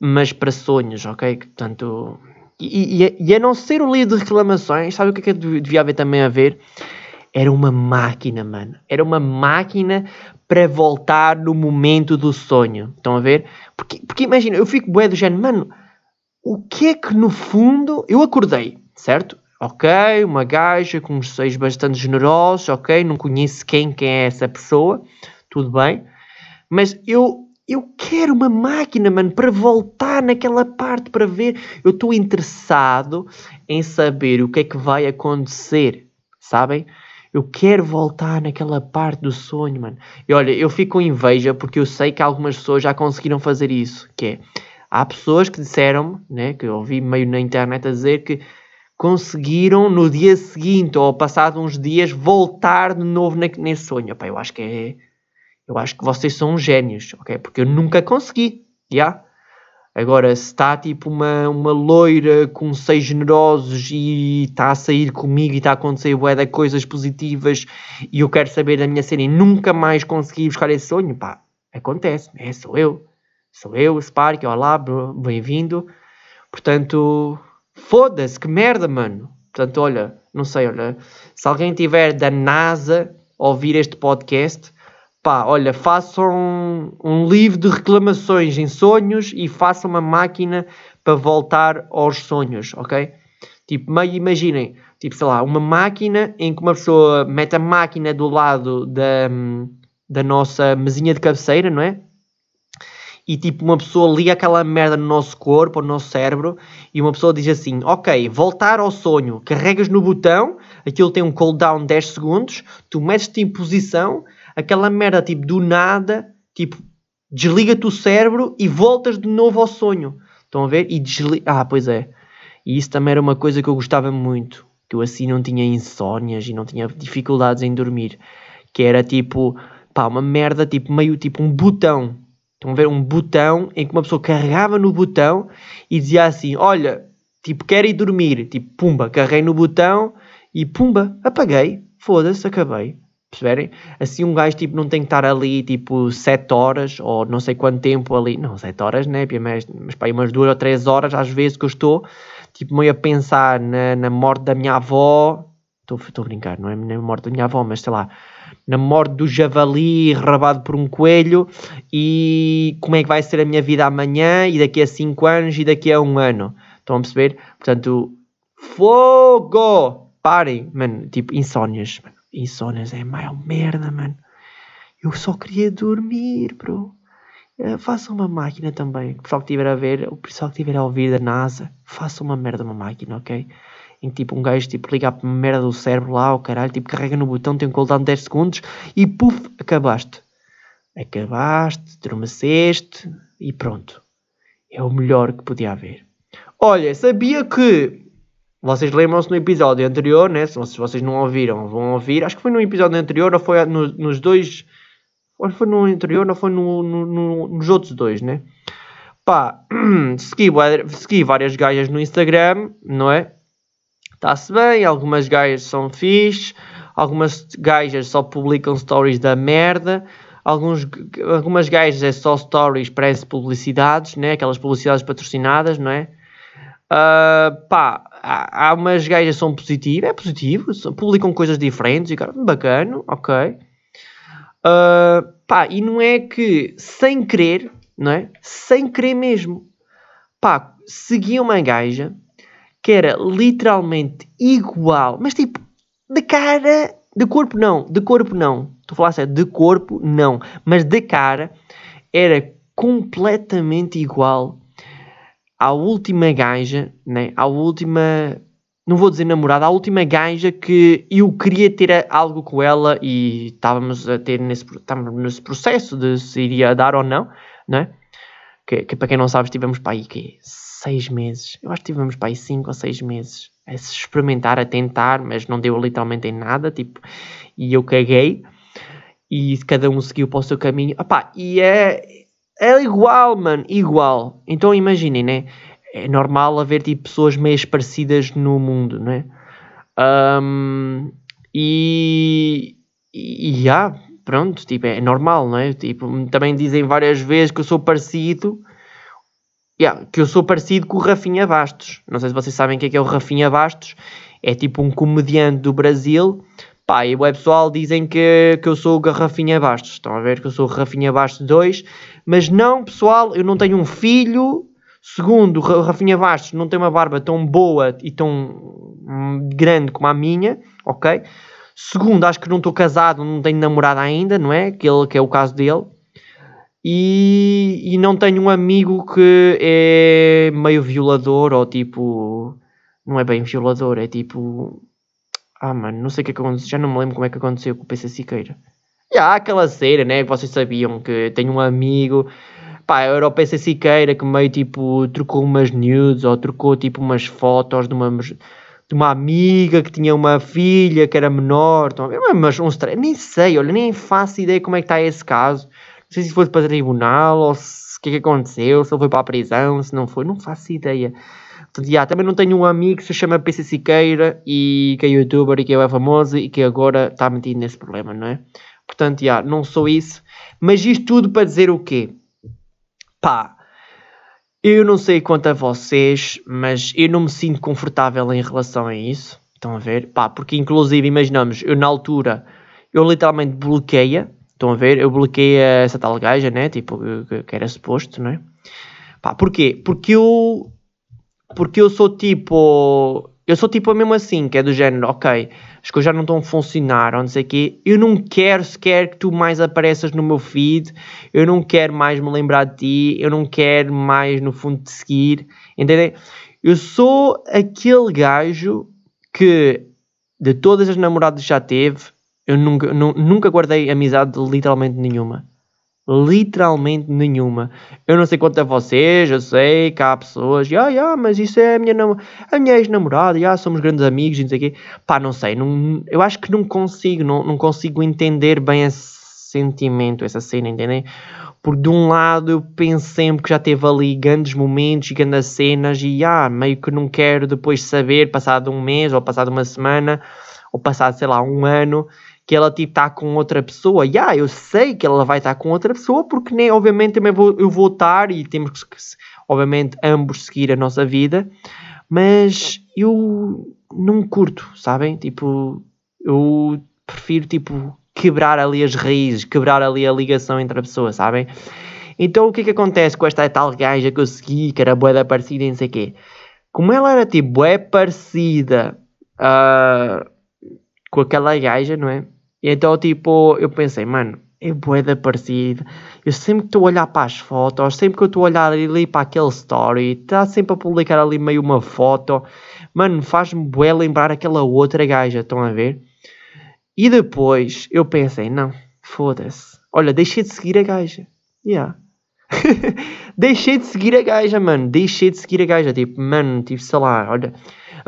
mas para sonhos, ok? Portanto, e, e, e a não ser um livro de reclamações, sabe o que é que devia haver também a ver? Era uma máquina, mano. Era uma máquina para voltar no momento do sonho. Estão a ver? Porque, porque imagina, eu fico bué do género, mano, o que é que no fundo eu acordei, certo? Ok, uma gaja com uns seios bastante generosos, ok, não conheço quem, quem é essa pessoa, tudo bem. Mas eu, eu quero uma máquina, mano, para voltar naquela parte, para ver. Eu estou interessado em saber o que é que vai acontecer, sabem? Eu quero voltar naquela parte do sonho, mano. E olha, eu fico com inveja porque eu sei que algumas pessoas já conseguiram fazer isso. Que é, há pessoas que disseram, né, que eu ouvi meio na internet a dizer que conseguiram no dia seguinte ou passado uns dias voltar de novo nesse sonho. Epá, eu acho que é eu acho que vocês são gênios, ok? Porque eu nunca consegui, já? Yeah? Agora, se está tipo uma, uma loira com seis generosos e está a sair comigo e está a acontecer bué de coisas positivas e eu quero saber da minha cena e nunca mais consegui buscar esse sonho, pá, acontece, né? Sou eu. Sou eu, Spark, olá, bem-vindo. Portanto, foda-se, que merda, mano. Portanto, olha, não sei, olha, se alguém tiver da NASA ouvir este podcast, pá, olha, façam um, um, livro de reclamações em sonhos e façam uma máquina para voltar aos sonhos, ok? Tipo, meio imaginem, tipo, sei lá, uma máquina em que uma pessoa mete a máquina do lado da, da nossa mesinha de cabeceira, não é? E tipo, uma pessoa liga aquela merda no nosso corpo, no nosso cérebro, e uma pessoa diz assim: Ok, voltar ao sonho, carregas no botão, aquilo tem um cooldown de 10 segundos, tu metes-te em posição aquela merda, tipo, do nada, tipo, desliga-te o cérebro e voltas de novo ao sonho. Estão a ver? E desliga. Ah, pois é. E isso também era uma coisa que eu gostava muito. Que eu assim não tinha insónias e não tinha dificuldades em dormir. Que era tipo, pá, uma merda, tipo, meio tipo um botão. Estão a ver um botão em que uma pessoa carregava no botão e dizia assim: Olha, tipo, quero ir dormir. Tipo, pumba, carreguei no botão e pumba, apaguei. Foda-se, acabei. Perceberem? Assim um gajo tipo, não tem que estar ali tipo 7 horas ou não sei quanto tempo ali. Não, 7 horas, né? Mas, mas para umas 2 ou 3 horas às vezes que eu estou tipo meio a pensar na, na morte da minha avó. Estou a brincar, não é na morte da minha avó, mas sei lá, na morte do javali rabado por um coelho e como é que vai ser a minha vida amanhã e daqui a 5 anos e daqui a um ano. Estão a perceber? Portanto, fogo! Parem, mano, tipo, insónias, mano insónias é maior merda, mano. Eu só queria dormir, bro. Uh, faça uma máquina também. O pessoal que estiver a ver, o pessoal que estiver a ouvir da NASA, faça uma merda uma máquina, ok? Em que tipo um gajo tipo, liga a merda do cérebro lá, o caralho, tipo carrega no botão, tem um cooldown de 10 segundos e puf, acabaste. Acabaste, adormeceste e pronto. É o melhor que podia haver. Olha, sabia que vocês lembram-se no episódio anterior, né? Se vocês não ouviram, vão ouvir. Acho que foi no episódio anterior ou foi no, nos dois. Ou foi no anterior ou foi no, no, nos outros dois, né? Pá, segui, segui várias gajas no Instagram, não é? Está-se bem, algumas gajas são fixe, algumas gajas só publicam stories da merda, alguns, algumas gajas é só stories, parece publicidades, né? Aquelas publicidades patrocinadas, não é? Uh, pá, há, umas gajas que são positivas, é positivo, publicam coisas diferentes e cara, bacana, ok. Uh, pá, e não é que sem querer, não é? Sem querer mesmo, pá, seguia uma gaja que era literalmente igual, mas tipo, de cara, de corpo não, de corpo não, estou a falar sério, de corpo não, mas de cara era completamente igual à última gaja, né? à última, não vou dizer namorada, à última gaja que eu queria ter algo com ela e estávamos a ter nesse, estávamos nesse processo de se iria dar ou não, né? Que, que para quem não sabe, estivemos para aí que seis meses, eu acho que estivemos para aí cinco ou seis meses a se experimentar, a tentar, mas não deu literalmente em nada, tipo, e eu caguei e cada um seguiu para o seu caminho. Epá, e é, é igual, mano, igual. Então imaginem, né? É normal haver tipo pessoas meio parecidas no mundo, né? Um, e, e já, pronto, tipo, é normal, não é? Tipo, também dizem várias vezes que eu sou parecido, yeah, que eu sou parecido com o Rafinha Bastos. Não sei se vocês sabem o que é, que é o Rafinha Bastos. É tipo um comediante do Brasil Pá, e o pessoal dizem que, que eu sou o Garrafinha Bastos. Estão a ver que eu sou o Garrafinha Bastos 2. Mas não, pessoal, eu não tenho um filho. Segundo, Rafinha Bastos não tem uma barba tão boa e tão hum, grande como a minha, ok? Segundo, acho que não estou casado, não tenho namorada ainda, não é? Que, que é o caso dele. E, e não tenho um amigo que é meio violador ou tipo. Não é bem violador, é tipo ah, mano, não sei o que é que aconteceu. Já não me lembro como é que aconteceu com o PC Siqueira. Já, aquela cena, né? Que vocês sabiam que tenho um amigo. Pá, era o PC Siqueira que meio tipo trocou umas nudes ou trocou tipo umas fotos de uma, de uma amiga que tinha uma filha que era menor. Mas um nem sei, olha, nem faço ideia como é que está esse caso. Não sei se foi para tribunal ou o que é que aconteceu, se ele foi para a prisão, se não foi, não faço ideia. Portanto, yeah, também não tenho um amigo que se chama PC Siqueira e que é youtuber e que é famoso e que agora está metido nesse problema, não é? Portanto, yeah, não sou isso. Mas isto tudo para dizer o quê? Pá, eu não sei quanto a vocês, mas eu não me sinto confortável em relação a isso. Estão a ver? Pá, porque inclusive, imaginamos, eu na altura, eu literalmente bloqueia. Estão a ver? Eu bloqueei essa tal gaja, né? Tipo, que, era suposto, não é? Pá, porquê? Porque eu porque eu sou tipo. Eu sou tipo mesmo assim, que é do género, ok, as coisas já não estão a funcionar, ou não sei o quê. Eu não quero sequer que tu mais apareças no meu feed, eu não quero mais me lembrar de ti, eu não quero mais, no fundo, te seguir, entendem? Eu sou aquele gajo que, de todas as namoradas que já teve, eu nunca, nunca guardei amizade literalmente nenhuma literalmente nenhuma. Eu não sei quanto a vocês, eu sei que há pessoas, ah, yeah, mas isso é a minha, a minha ex-namorada, yeah, somos grandes amigos, não sei o quê. Pá, não sei, não, eu acho que não consigo, não, não consigo entender bem esse sentimento, essa cena, entendem? Porque de um lado eu penso sempre que já teve ali grandes momentos e grandes cenas e ah, meio que não quero depois saber, passado um mês ou passado uma semana ou passado, sei lá, um ano, que ela tipo está com outra pessoa. E ah, eu sei que ela vai estar com outra pessoa porque nem, obviamente também vou, eu vou estar e temos que, obviamente, ambos seguir a nossa vida. Mas eu não curto, sabem? Tipo, eu prefiro tipo quebrar ali as raízes, quebrar ali a ligação entre a pessoa, sabem? Então o que é que acontece com esta tal gaja que eu segui, que era bué da parecida e não sei o quê? Como ela era tipo bué parecida uh, com aquela gaja, não é? E então tipo, eu pensei, mano, é bué da parecida. Eu sempre que estou a olhar para as fotos, sempre que eu estou a olhar ali para aquele story, está sempre a publicar ali meio uma foto, mano, faz-me bué lembrar aquela outra gaja, estão a ver? E depois eu pensei, não, foda-se. Olha, deixei de seguir a gaja. Yeah. deixei de seguir a gaja, mano. Deixei de seguir a gaja. Tipo, mano, tipo, sei lá, olha.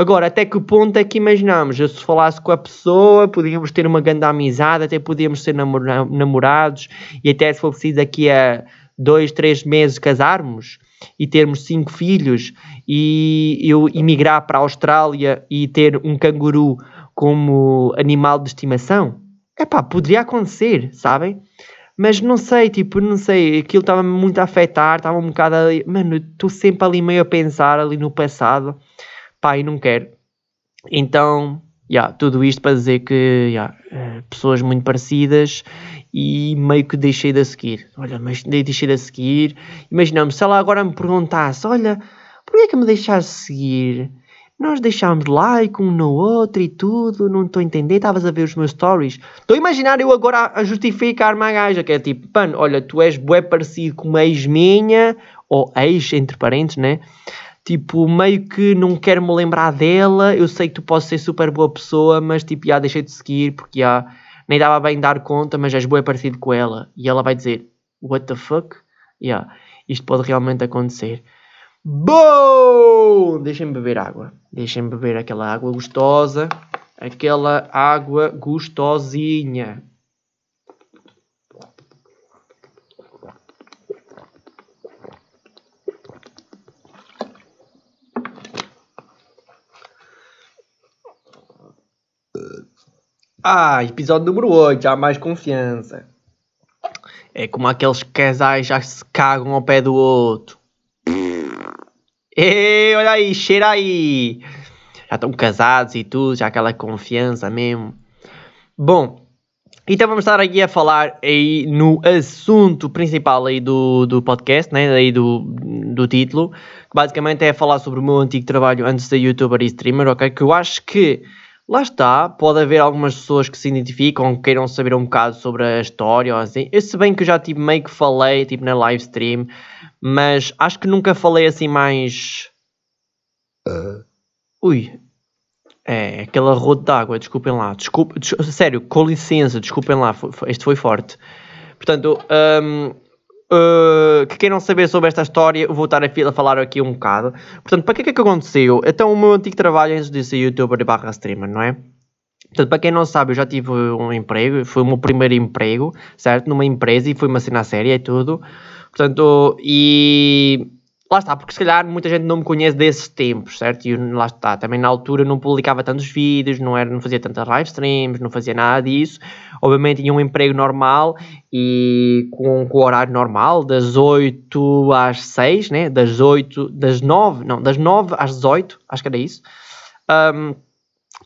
Agora, até que ponto é que imaginamos? Eu se falasse com a pessoa, podíamos ter uma grande amizade, até podíamos ser namora namorados e até se for preciso daqui a dois, três meses casarmos e termos cinco filhos e eu emigrar para a Austrália e ter um canguru como animal de estimação. É pá, poderia acontecer, sabem? Mas não sei, tipo, não sei, aquilo estava-me muito a afetar, estava um bocado ali, mano, estou sempre ali meio a pensar ali no passado, e não quero. Então, yeah, tudo isto para dizer que, yeah, eh, pessoas muito parecidas e meio que deixei de seguir. Olha, mas deixei de seguir. Imaginamos, se ela agora me perguntasse, olha, porquê é que me deixaste seguir? Nós deixámos like um no outro e tudo, não estou a entender, estavas a ver os meus stories. Estou a imaginar eu agora a justificar-me a gaja, que é tipo, pano, olha, tu és bué parecido com uma ex minha, ou ex, entre parentes, né? Tipo, meio que não quero me lembrar dela, eu sei que tu podes ser super boa pessoa, mas tipo, já deixei de seguir, porque já nem dava bem dar conta, mas és bué parecido com ela. E ela vai dizer, what the fuck? Yeah, isto pode realmente acontecer. Bom! Deixem-me beber água. Deixem-me beber aquela água gostosa. Aquela água gostosinha. Ah, episódio número 8, já mais confiança. É como aqueles casais já se cagam ao pé do outro. Ei, olha aí, cheira aí. Já estão casados e tudo, já aquela confiança mesmo. Bom, então vamos estar aqui a falar aí no assunto principal aí do, do podcast, né? Aí do, do título, que basicamente é falar sobre o meu antigo trabalho antes de youtuber e streamer, ok? Que eu acho que lá está, pode haver algumas pessoas que se identificam, que queiram saber um bocado sobre a história ou assim. Eu, se bem que eu já tipo, meio que falei tipo, na live stream, mas acho que nunca falei assim mais. Uh. Ui. É, aquele arroto de água, desculpem lá. Desculpa, des sério, com licença, desculpem lá, foi, foi, este foi forte. Portanto, um, uh, que queiram saber sobre esta história, vou estar a falar aqui um bocado. Portanto, para que é que aconteceu? Então, o meu antigo trabalho antes de ser youtuber barra streamer, não é? Portanto, para quem não sabe, eu já tive um emprego, foi o meu primeiro emprego, certo? Numa empresa e foi uma cena séria e tudo. Portanto, e lá está, porque se calhar muita gente não me conhece desses tempos, certo? E lá está, também na altura não publicava tantos vídeos, não, era, não fazia tantas live streams, não fazia nada disso. Obviamente tinha um emprego normal e com, com o horário normal, das 8 às 6, né? Das 8, das 9, não, das 9 às 18, acho que era isso. Um,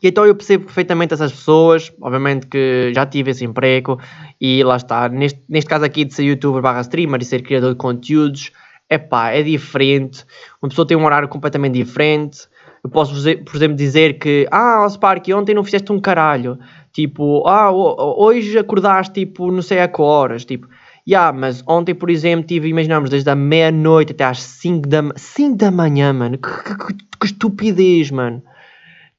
e então eu percebo perfeitamente essas pessoas, obviamente que já tive esse emprego e lá está, neste, neste caso aqui de ser youtuber barra streamer e ser criador de conteúdos, é pá, é diferente, uma pessoa tem um horário completamente diferente, eu posso, por exemplo, dizer que, ah, Spark, ontem não fizeste um caralho, tipo, ah, hoje acordaste, tipo, não sei a que horas, tipo, yeah, mas ontem, por exemplo, tive, imaginamos, desde a meia-noite até às 5 da, 5 da manhã, mano, que, que, que, estupidez, mano.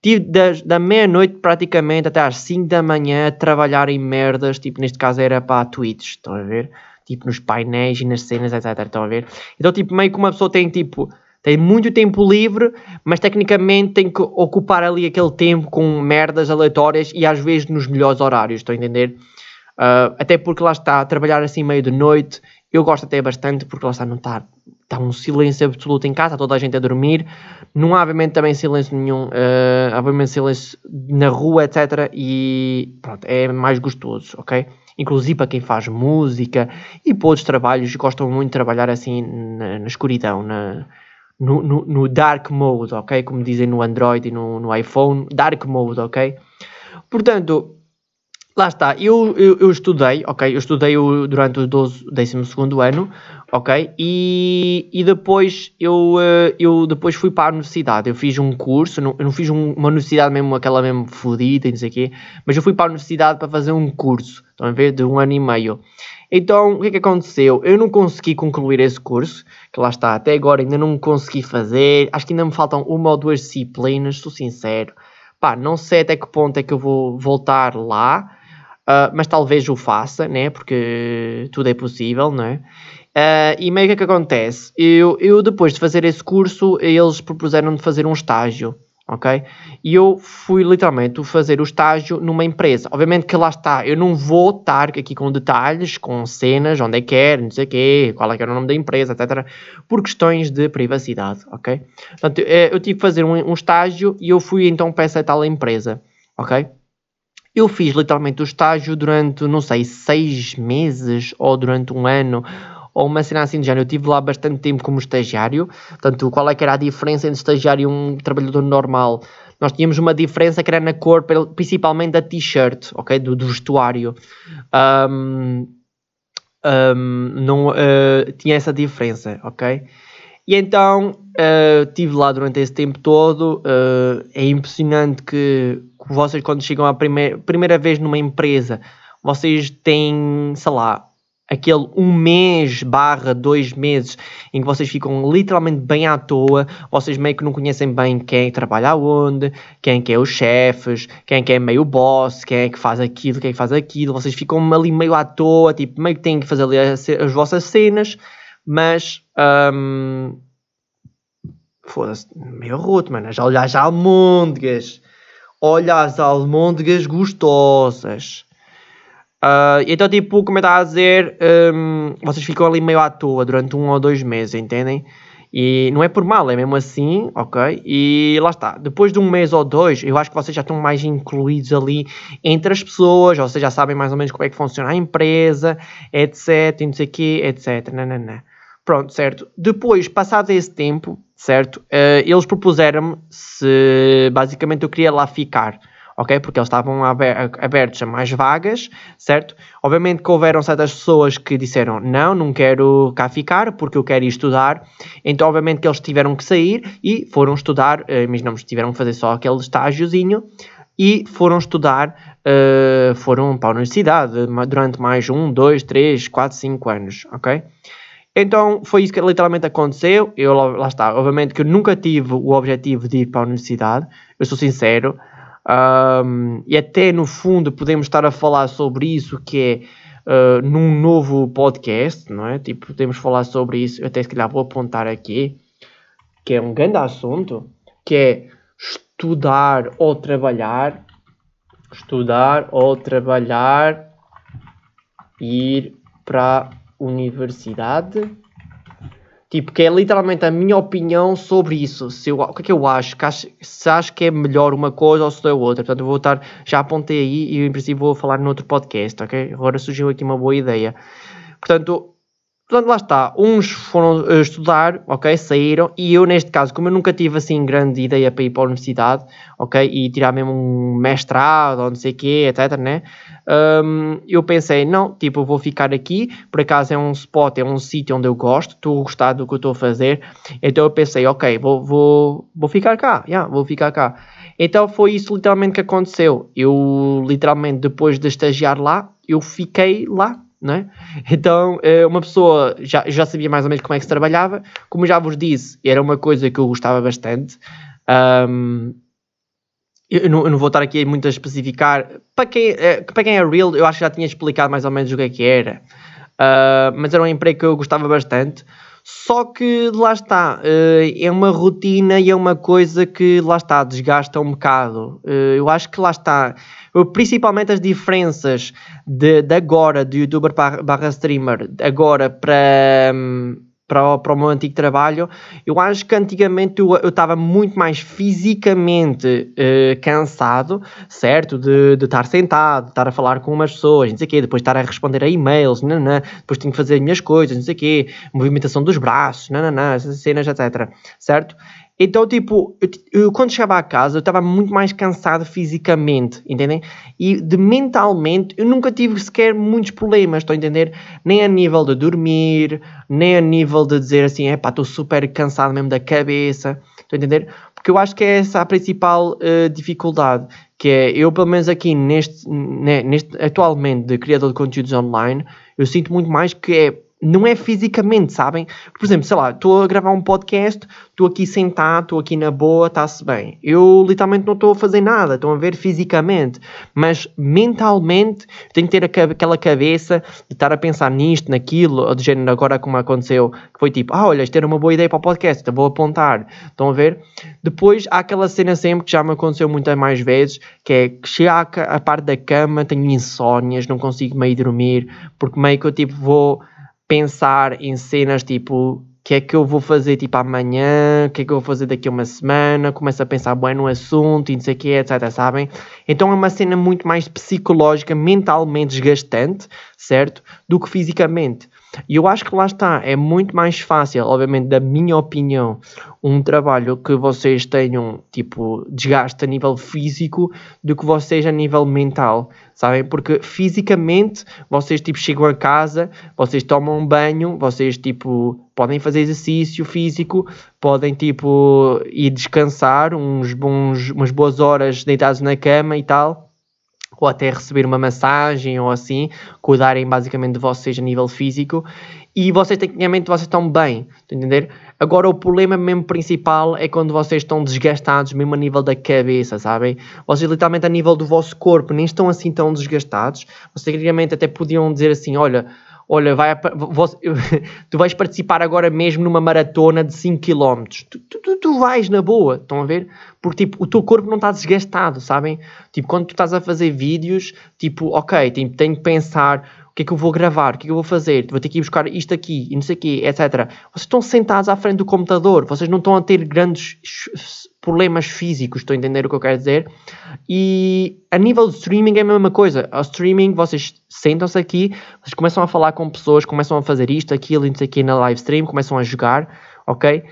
Tive das, da meia-noite praticamente até às 5 da manhã a trabalhar em merdas, tipo, neste caso era para Twitch, estão a ver? Tipo, nos painéis e nas cenas, etc, estão a ver? Então, tipo, meio que uma pessoa tem, tipo, tem muito tempo livre, mas tecnicamente tem que ocupar ali aquele tempo com merdas aleatórias e às vezes nos melhores horários, estão a entender? Uh, até porque lá está, trabalhar assim meio de noite Eu gosto até bastante porque lá está, não está, está um silêncio absoluto em casa, toda a gente a dormir, não há obviamente também silêncio nenhum, uh, há obviamente silêncio na rua, etc. E pronto, é mais gostoso, ok? Inclusive para quem faz música e para outros trabalhos, gostam muito de trabalhar assim na, na escuridão, na, no, no, no, dark mode, ok? Como dizem no Android e no, no iPhone, dark mode, ok? Portanto, Lá está, eu, eu, eu, estudei, ok? Eu estudei durante o 12, 12 ano, ok? E, e depois eu, eh, eu depois fui para a universidade. Eu fiz um curso, não, eu não fiz um, uma universidade mesmo, aquela mesmo fodida e não sei o quê, mas eu fui para a universidade para fazer um curso, estão a ver? De um ano e meio. Então, o que é que aconteceu? Eu não consegui concluir esse curso, que lá está, até agora ainda não consegui fazer. Acho que ainda me faltam uma ou duas disciplinas, sou sincero. Pá, não sei até que ponto é que eu vou voltar lá Uh, mas talvez o faça, né? Porque tudo é possível, não é? Uh, e meio que é que acontece? Eu, eu, depois de fazer esse curso, eles propuseram de fazer um estágio, ok? E eu fui literalmente fazer o estágio numa empresa. Obviamente que lá está, eu não vou estar aqui com detalhes, com cenas, onde é que é, não sei o quê, qual é que era o nome da empresa, etc. Por questões de privacidade, ok? Portanto, eu, eh, eu tive que fazer um, um estágio e eu fui então para essa tal empresa, ok? Eu fiz literalmente o estágio durante, não sei, seis meses ou durante um ano ou uma cena assim de género. Eu estive lá bastante tempo como estagiário. Portanto, qual é que era a diferença entre estagiário e um trabalhador normal? Nós tínhamos uma diferença que era na cor, principalmente da t-shirt, ok? Do, do vestuário. Um, um, não, uh, tinha essa diferença, ok? E então uh, estive lá durante esse tempo todo. Uh, é impressionante que vocês, quando chegam a primeira, primeira vez numa empresa, vocês têm, sei lá, aquele um mês barra dois meses em que vocês ficam literalmente bem à toa, vocês meio que não conhecem bem quem trabalha onde, quem que é os chefes, quem que é meio boss, quem é que faz aquilo, quem é que faz aquilo, vocês ficam ali meio à toa, tipo, meio que têm que fazer ali as, as vossas cenas, mas um, foda-se, meio roto, mano, já olhar já almôndegas, olha as almôndegas gostosas. Uh, então, tipo, como eu estava a dizer, um, vocês ficam ali meio à toa durante um ou dois meses, entendem? E não é por mal, é mesmo assim, ok? E lá está. Depois de um mês ou dois, eu acho que vocês já estão mais incluídos ali entre as pessoas, vocês já sabem mais ou menos como é que funciona a empresa, etc, não sei o quê, etc. Pronto, certo. Depois, passado esse tempo, certo? Uh, eles propuseram-me se basicamente eu queria lá ficar, ok? Porque eles estavam abertos a mais vagas, certo? Obviamente que houveram certas pessoas que disseram não, não quero cá ficar porque eu quero ir estudar. Então, obviamente que eles tiveram que sair e foram estudar, imaginamos, tiveram que fazer só aquele estágiozinho e foram estudar, uh, foram para a universidade durante mais um, dois, três, quatro, cinco anos, ok? Então foi isso que literalmente aconteceu. Eu lá está, obviamente que eu nunca tive o objetivo de ir para a universidade, eu sou sincero. Um, e até no fundo podemos estar a falar sobre isso que é uh, num novo podcast, não é? Tipo, podemos falar sobre isso, eu até se calhar vou apontar aqui, que é um grande assunto, que é estudar ou trabalhar, estudar ou trabalhar, ir para universidade. Tipo, que é literalmente a minha opinião sobre isso. Se eu, o que é que eu acho? Que acho se acho que é melhor uma coisa ou se é outra. Portanto, eu vou estar, já apontei aí e em princípio vou falar noutro podcast, ok? Agora surgiu aqui uma boa ideia. Portanto, Portanto, lá está. Uns foram eh, estudar, ok? Saíram. E eu, neste caso, como eu nunca tive assim grande ideia para ir para a universidade, ok? E tirar mesmo um mestrado ou não sei o quê, etc, né? Um, eu pensei, não, tipo, eu vou ficar aqui. Por acaso é um spot, é um sítio onde eu gosto. Estou a gostar do que eu estou a fazer. Então eu pensei, ok, vou, vou, vou ficar cá. Yeah, vou ficar cá. Então foi isso literalmente que aconteceu. Eu, literalmente, depois de estagiar lá, eu fiquei lá é? Então, eh, uma pessoa já, já sabia mais ou menos como é que se trabalhava. Como já vos disse, era uma coisa que eu gostava bastante. Um, eu, não, eu, não, vou estar aqui muito a especificar. Para quem, eh, para quem é real, eu acho que já tinha explicado mais ou menos o que é que era. Uh, mas era um emprego que eu gostava bastante. Só que lá está, uh, é uma rotina e é uma coisa que lá está, desgasta um bocado. Uh, eu acho que lá está, principalmente as diferenças de, de agora, de youtuber barra streamer, agora para. Para o, para o meu antigo trabalho, eu acho que antigamente eu estava muito mais fisicamente uh, cansado, certo? De, de estar sentado, de estar a falar com umas pessoas, não sei quê, depois estar a responder a e-mails, não, depois tenho que fazer as minhas coisas, não sei quê, movimentação dos braços, não, essas cenas, etc. Certo? Então, tipo, eu, eu, quando chegava a casa, eu estava muito mais cansado fisicamente, entendem? E de mentalmente, eu nunca tive sequer muitos problemas, estão a entender? Nem a nível de dormir, nem a nível de dizer assim, é pá, estou super cansado mesmo da cabeça, estão a entender? Porque eu acho que é essa a principal uh, dificuldade, que é, eu pelo menos aqui neste, neste, atualmente, de criador de conteúdos online, eu sinto muito mais que é não é fisicamente, sabem? Por exemplo, sei lá, estou a gravar um podcast, estou aqui sentado, estou aqui na boa, está-se bem. Eu literalmente não estou a fazer nada, estão a ver fisicamente, mas mentalmente tenho que ter aquela cabeça de estar a pensar nisto, naquilo, ou de género agora como aconteceu, que foi tipo, ah, olha, isto era uma boa ideia para o podcast, então vou apontar. Estão a ver? Depois há aquela cena sempre que já me aconteceu muitas mais vezes, que é que chega a parte da cama, tenho insónias, não consigo meio dormir, porque meio que eu tipo vou pensar em cenas tipo o que é que eu vou fazer tipo amanhã, o que é que eu vou fazer daqui a uma semana, começo a pensar bem no assunto e não sei o que, etc, sabem? Então é uma cena muito mais psicológica, mentalmente desgastante, certo? Do que fisicamente. E eu acho que lá está, é muito mais fácil, obviamente, da minha opinião, um trabalho que vocês tenham, tipo, desgaste a nível físico do que vocês a nível mental, sabem? Porque fisicamente vocês, tipo, chegam a casa, vocês tomam um banho, vocês, tipo, podem fazer exercício físico, podem, tipo, ir descansar uns bons, umas boas horas deitados na cama e tal ou até receber uma massagem ou assim, cuidarem basicamente de vocês a nível físico e vocês tecnicamente vocês estão bem, entender? Agora o problema mesmo principal é quando vocês estão desgastados mesmo a nível da cabeça, sabem? Vocês literalmente a nível do vosso corpo nem estão assim tão desgastados, vocês tecnicamente até podiam dizer assim, olha, olha, vai, tu vais participar agora mesmo numa maratona de 5 km. Tu, tu, tu, vais na boa, estão a ver? Porque tipo, o teu corpo não está desgastado, sabem? Tipo, quando tu estás a fazer vídeos, tipo, ok, tipo, tenho que pensar o que é que eu vou gravar, o que é que eu vou fazer, vou ter que ir buscar isto aqui e não sei o quê, etc. Vocês estão sentados à frente do computador, vocês não estão a ter grandes problemas físicos, estou a entender o que eu quero dizer? E a nível de streaming é a mesma coisa. Ao streaming, vocês sentam-se aqui, vocês começam a falar com pessoas, começam a fazer isto, aquilo, não sei o quê na live stream, começam a jogar, ok?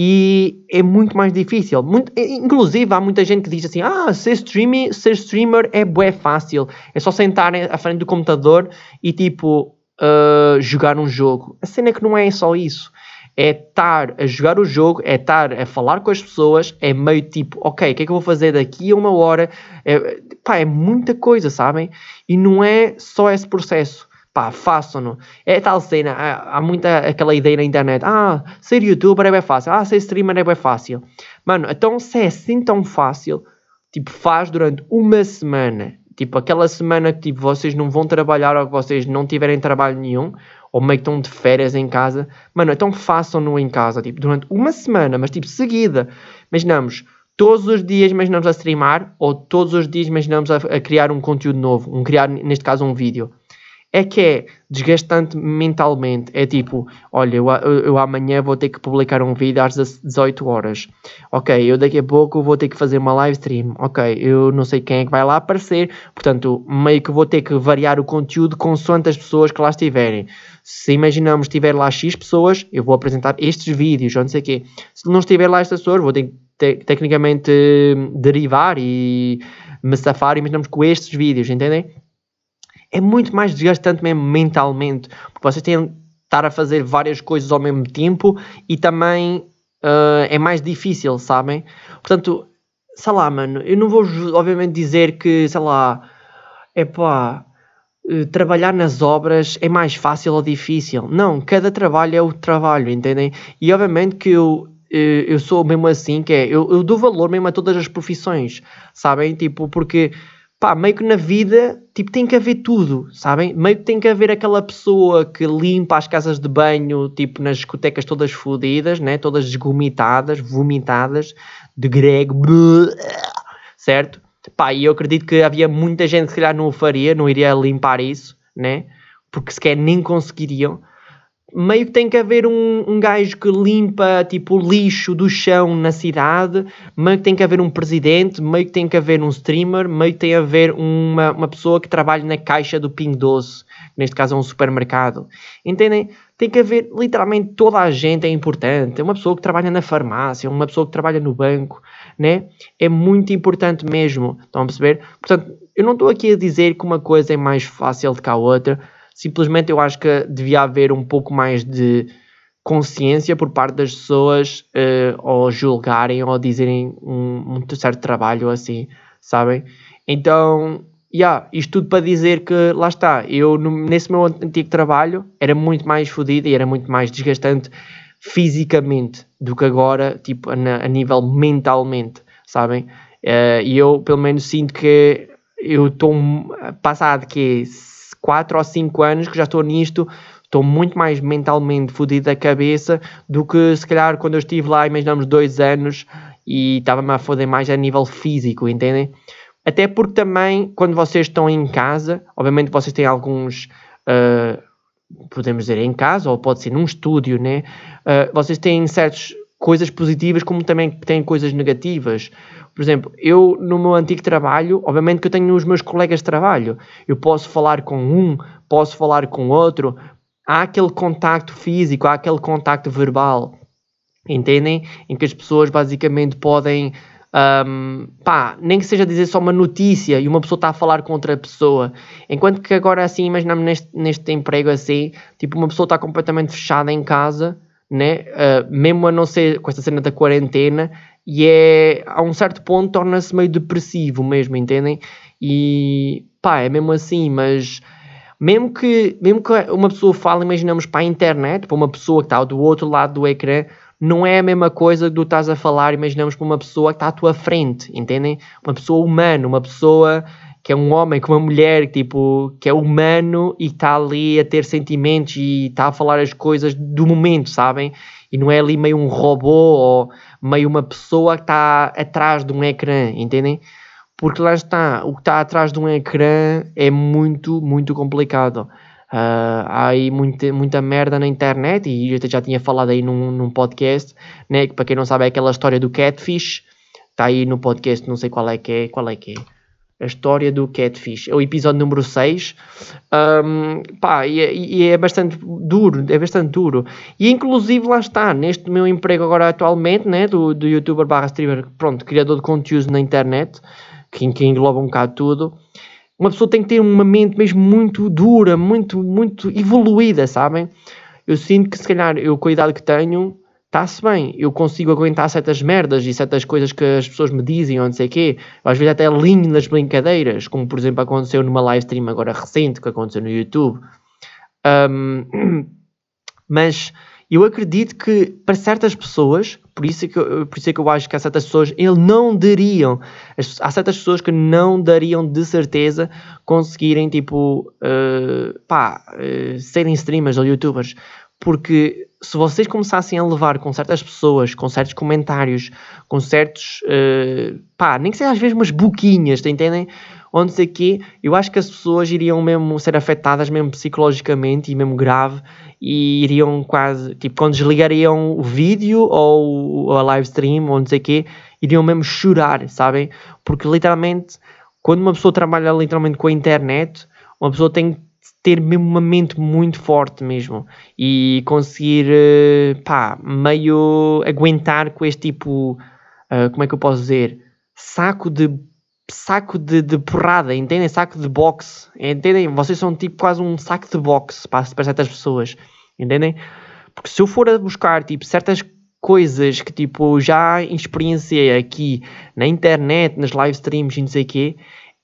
e é muito mais difícil. Muito, inclusive, há muita gente que diz assim: ah, ser, streaming, ser streamer é bué fácil, é só sentar à frente do computador e tipo uh, jogar um jogo. A cena é que não é só isso. É estar a jogar o jogo, é estar a falar com as pessoas, é meio tipo, ok, o que é que eu vou fazer daqui a uma hora? É, pá, é muita coisa, sabem? E não é só esse processo pá, façam-no. É tal cena, há, há, muita aquela ideia na internet, ah, ser youtuber é bem fácil, ah, ser streamer é bem fácil. Mano, então se é assim tão fácil, tipo, faz durante uma semana, tipo, aquela semana que tipo, vocês não vão trabalhar ou que vocês não tiverem trabalho nenhum, ou meio que estão de férias em casa, mano, então façam-no em casa, tipo, durante uma semana, mas tipo, seguida. Imaginamos, todos os dias imaginamos a streamar, ou todos os dias imaginamos a, a criar um conteúdo novo, um criar, neste caso, um vídeo é que é desgastante mentalmente. É tipo, olha, eu, eu, amanhã vou ter que publicar um vídeo às 18 horas. Ok, eu daqui a pouco vou ter que fazer uma live stream. Ok, eu não sei quem é que vai lá aparecer, portanto, meio que vou ter que variar o conteúdo consoante as pessoas que lá estiverem. Se imaginamos estiver lá X pessoas, eu vou apresentar estes vídeos, ou não sei o quê. Se não estiver lá estas pessoas, vou ter que tecnicamente derivar e me safar, imaginamos com estes vídeos, entendem? É muito mais desgastante mesmo mentalmente, porque vocês têm de estar a fazer várias coisas ao mesmo tempo e também uh, é mais difícil, sabem? Portanto, sei lá, mano, eu não vou obviamente dizer que, sei lá, é pá, eh, trabalhar nas obras é mais fácil ou difícil. Não, cada trabalho é o trabalho, entendem? E obviamente que eu, eh, eu sou mesmo assim, que é, eu, eu dou valor mesmo a todas as profissões, sabem? Tipo, porque pá, meio que na vida, tipo, tem que haver tudo, sabem? Meio que tem que haver aquela pessoa que limpa as casas de banho, tipo, nas discotecas todas fodidas, né? Todas desgomitadas, vomitadas, de grego, certo? Pá, e eu acredito que havia muita gente que se calhar não o faria, não iria limpar isso, né? Porque sequer nem conseguiriam meio que tem que haver um, um gajo que limpa tipo o lixo do chão na cidade, meio que tem que haver um presidente, meio que tem que haver um streamer, meio que tem que haver uma, uma pessoa que trabalha na caixa do Ping Doce, neste caso é um supermercado. Entendem? Tem que haver literalmente toda a gente é importante. É uma pessoa que trabalha na farmácia, uma pessoa que trabalha no banco, né? É muito importante mesmo. Estão a perceber? Portanto, eu não estou aqui a dizer que uma coisa é mais fácil do que a outra Simplesmente eu acho que devia haver um pouco mais de consciência por parte das pessoas uh, ou julgarem ou dizerem um, um certo trabalho assim, sabem? Então, yeah, isto tudo para dizer que lá está, eu nesse meu antigo trabalho era muito mais fodido e era muito mais desgastante fisicamente do que agora, tipo, a, a nível mentalmente, sabem? Uh, e eu pelo menos sinto que eu estou passado que 4 ou 5 anos que já estou nisto, estou muito mais mentalmente fodido da cabeça do que se calhar quando eu estive lá, imaginamos dois anos e estava-me a foder mais a nível físico, entendem? Até porque também, quando vocês estão em casa, obviamente vocês têm alguns, uh, podemos dizer em casa, ou pode ser num estúdio, né? Uh, vocês têm certas coisas positivas como também têm coisas negativas. Por exemplo, eu no meu antigo trabalho, obviamente que eu tenho os meus colegas de trabalho. Eu posso falar com um, posso falar com outro. Há aquele contacto físico, há aquele contacto verbal. Entendem? Em que as pessoas basicamente podem. Um, pá, nem que seja dizer só uma notícia e uma pessoa está a falar com outra pessoa. Enquanto que agora assim, imaginamos neste, neste emprego assim, tipo uma pessoa está completamente fechada em casa, né? Uh, mesmo a não ser com esta cena da quarentena, e é, a um certo ponto torna-se meio depressivo mesmo, entendem? E pá, é mesmo assim, mas mesmo que, mesmo que uma pessoa fale, imaginamos para a internet, para uma pessoa que está do outro lado do ecrã, não é a mesma coisa que tu estás a falar, imaginamos para uma pessoa que está à tua frente, entendem? Uma pessoa humana, uma pessoa que é um homem, com uma mulher, tipo, que é humano e está ali a ter sentimentos e está a falar as coisas do momento, sabem? E não é ali meio um robô ou meio uma pessoa que está atrás de um ecrã, entendem? Porque lá está, o que está atrás de um ecrã é muito, muito complicado. Uh, há aí muita, muita merda na internet e eu já tinha falado aí num, num podcast, né, que para quem não sabe é aquela história do catfish, está aí no podcast, não sei qual é que é, qual é que é a história do Catfish. É o episódio número 6. Um, pá, e, é, e, é bastante duro, é bastante duro. E inclusive lá está, neste meu emprego agora atualmente, né, do, do youtuber barra streamer, pronto, criador de conteúdos na internet, que, que engloba um bocado tudo, uma pessoa tem que ter uma mente mesmo muito dura, muito, muito evoluída, sabem? Eu sinto que se calhar eu com a idade que tenho está-se bem, eu consigo aguentar certas merdas e certas coisas que as pessoas me dizem ou não sei o quê. Às vezes até alinho nas brincadeiras, como por exemplo aconteceu numa live stream agora recente que aconteceu no YouTube. Um, mas eu acredito que para certas pessoas, por isso, é que eu, por isso é que eu acho que há certas pessoas, ele não dariam, há certas pessoas que não dariam de certeza conseguirem, tipo, uh, pá, uh, serem streamers ou youtubers, porque se vocês começassem a levar com certas pessoas, com certos comentários, com certos, uh, pá, nem que seja às vezes umas boquinhas, tá entendem? Onde sei que eu acho que as pessoas iriam mesmo ser afetadas mesmo psicologicamente e mesmo grave e iriam quase, tipo, quando desligariam o vídeo ou a live stream ou não sei quê, iriam mesmo chorar, sabem? Porque literalmente, quando uma pessoa trabalha literalmente com a internet, uma pessoa tem ter mesmo uma mente muito forte mesmo e conseguir uh, pá, meio aguentar com este tipo, uh, como é que eu posso dizer, saco de saco de, de porrada, entendem? Saco de boxe, entendem? Vocês são tipo quase um saco de boxe para, para certas pessoas, entendem? Porque se eu for a buscar tipo certas coisas que tipo já experienciei aqui na internet, nas live streams e não sei o quê,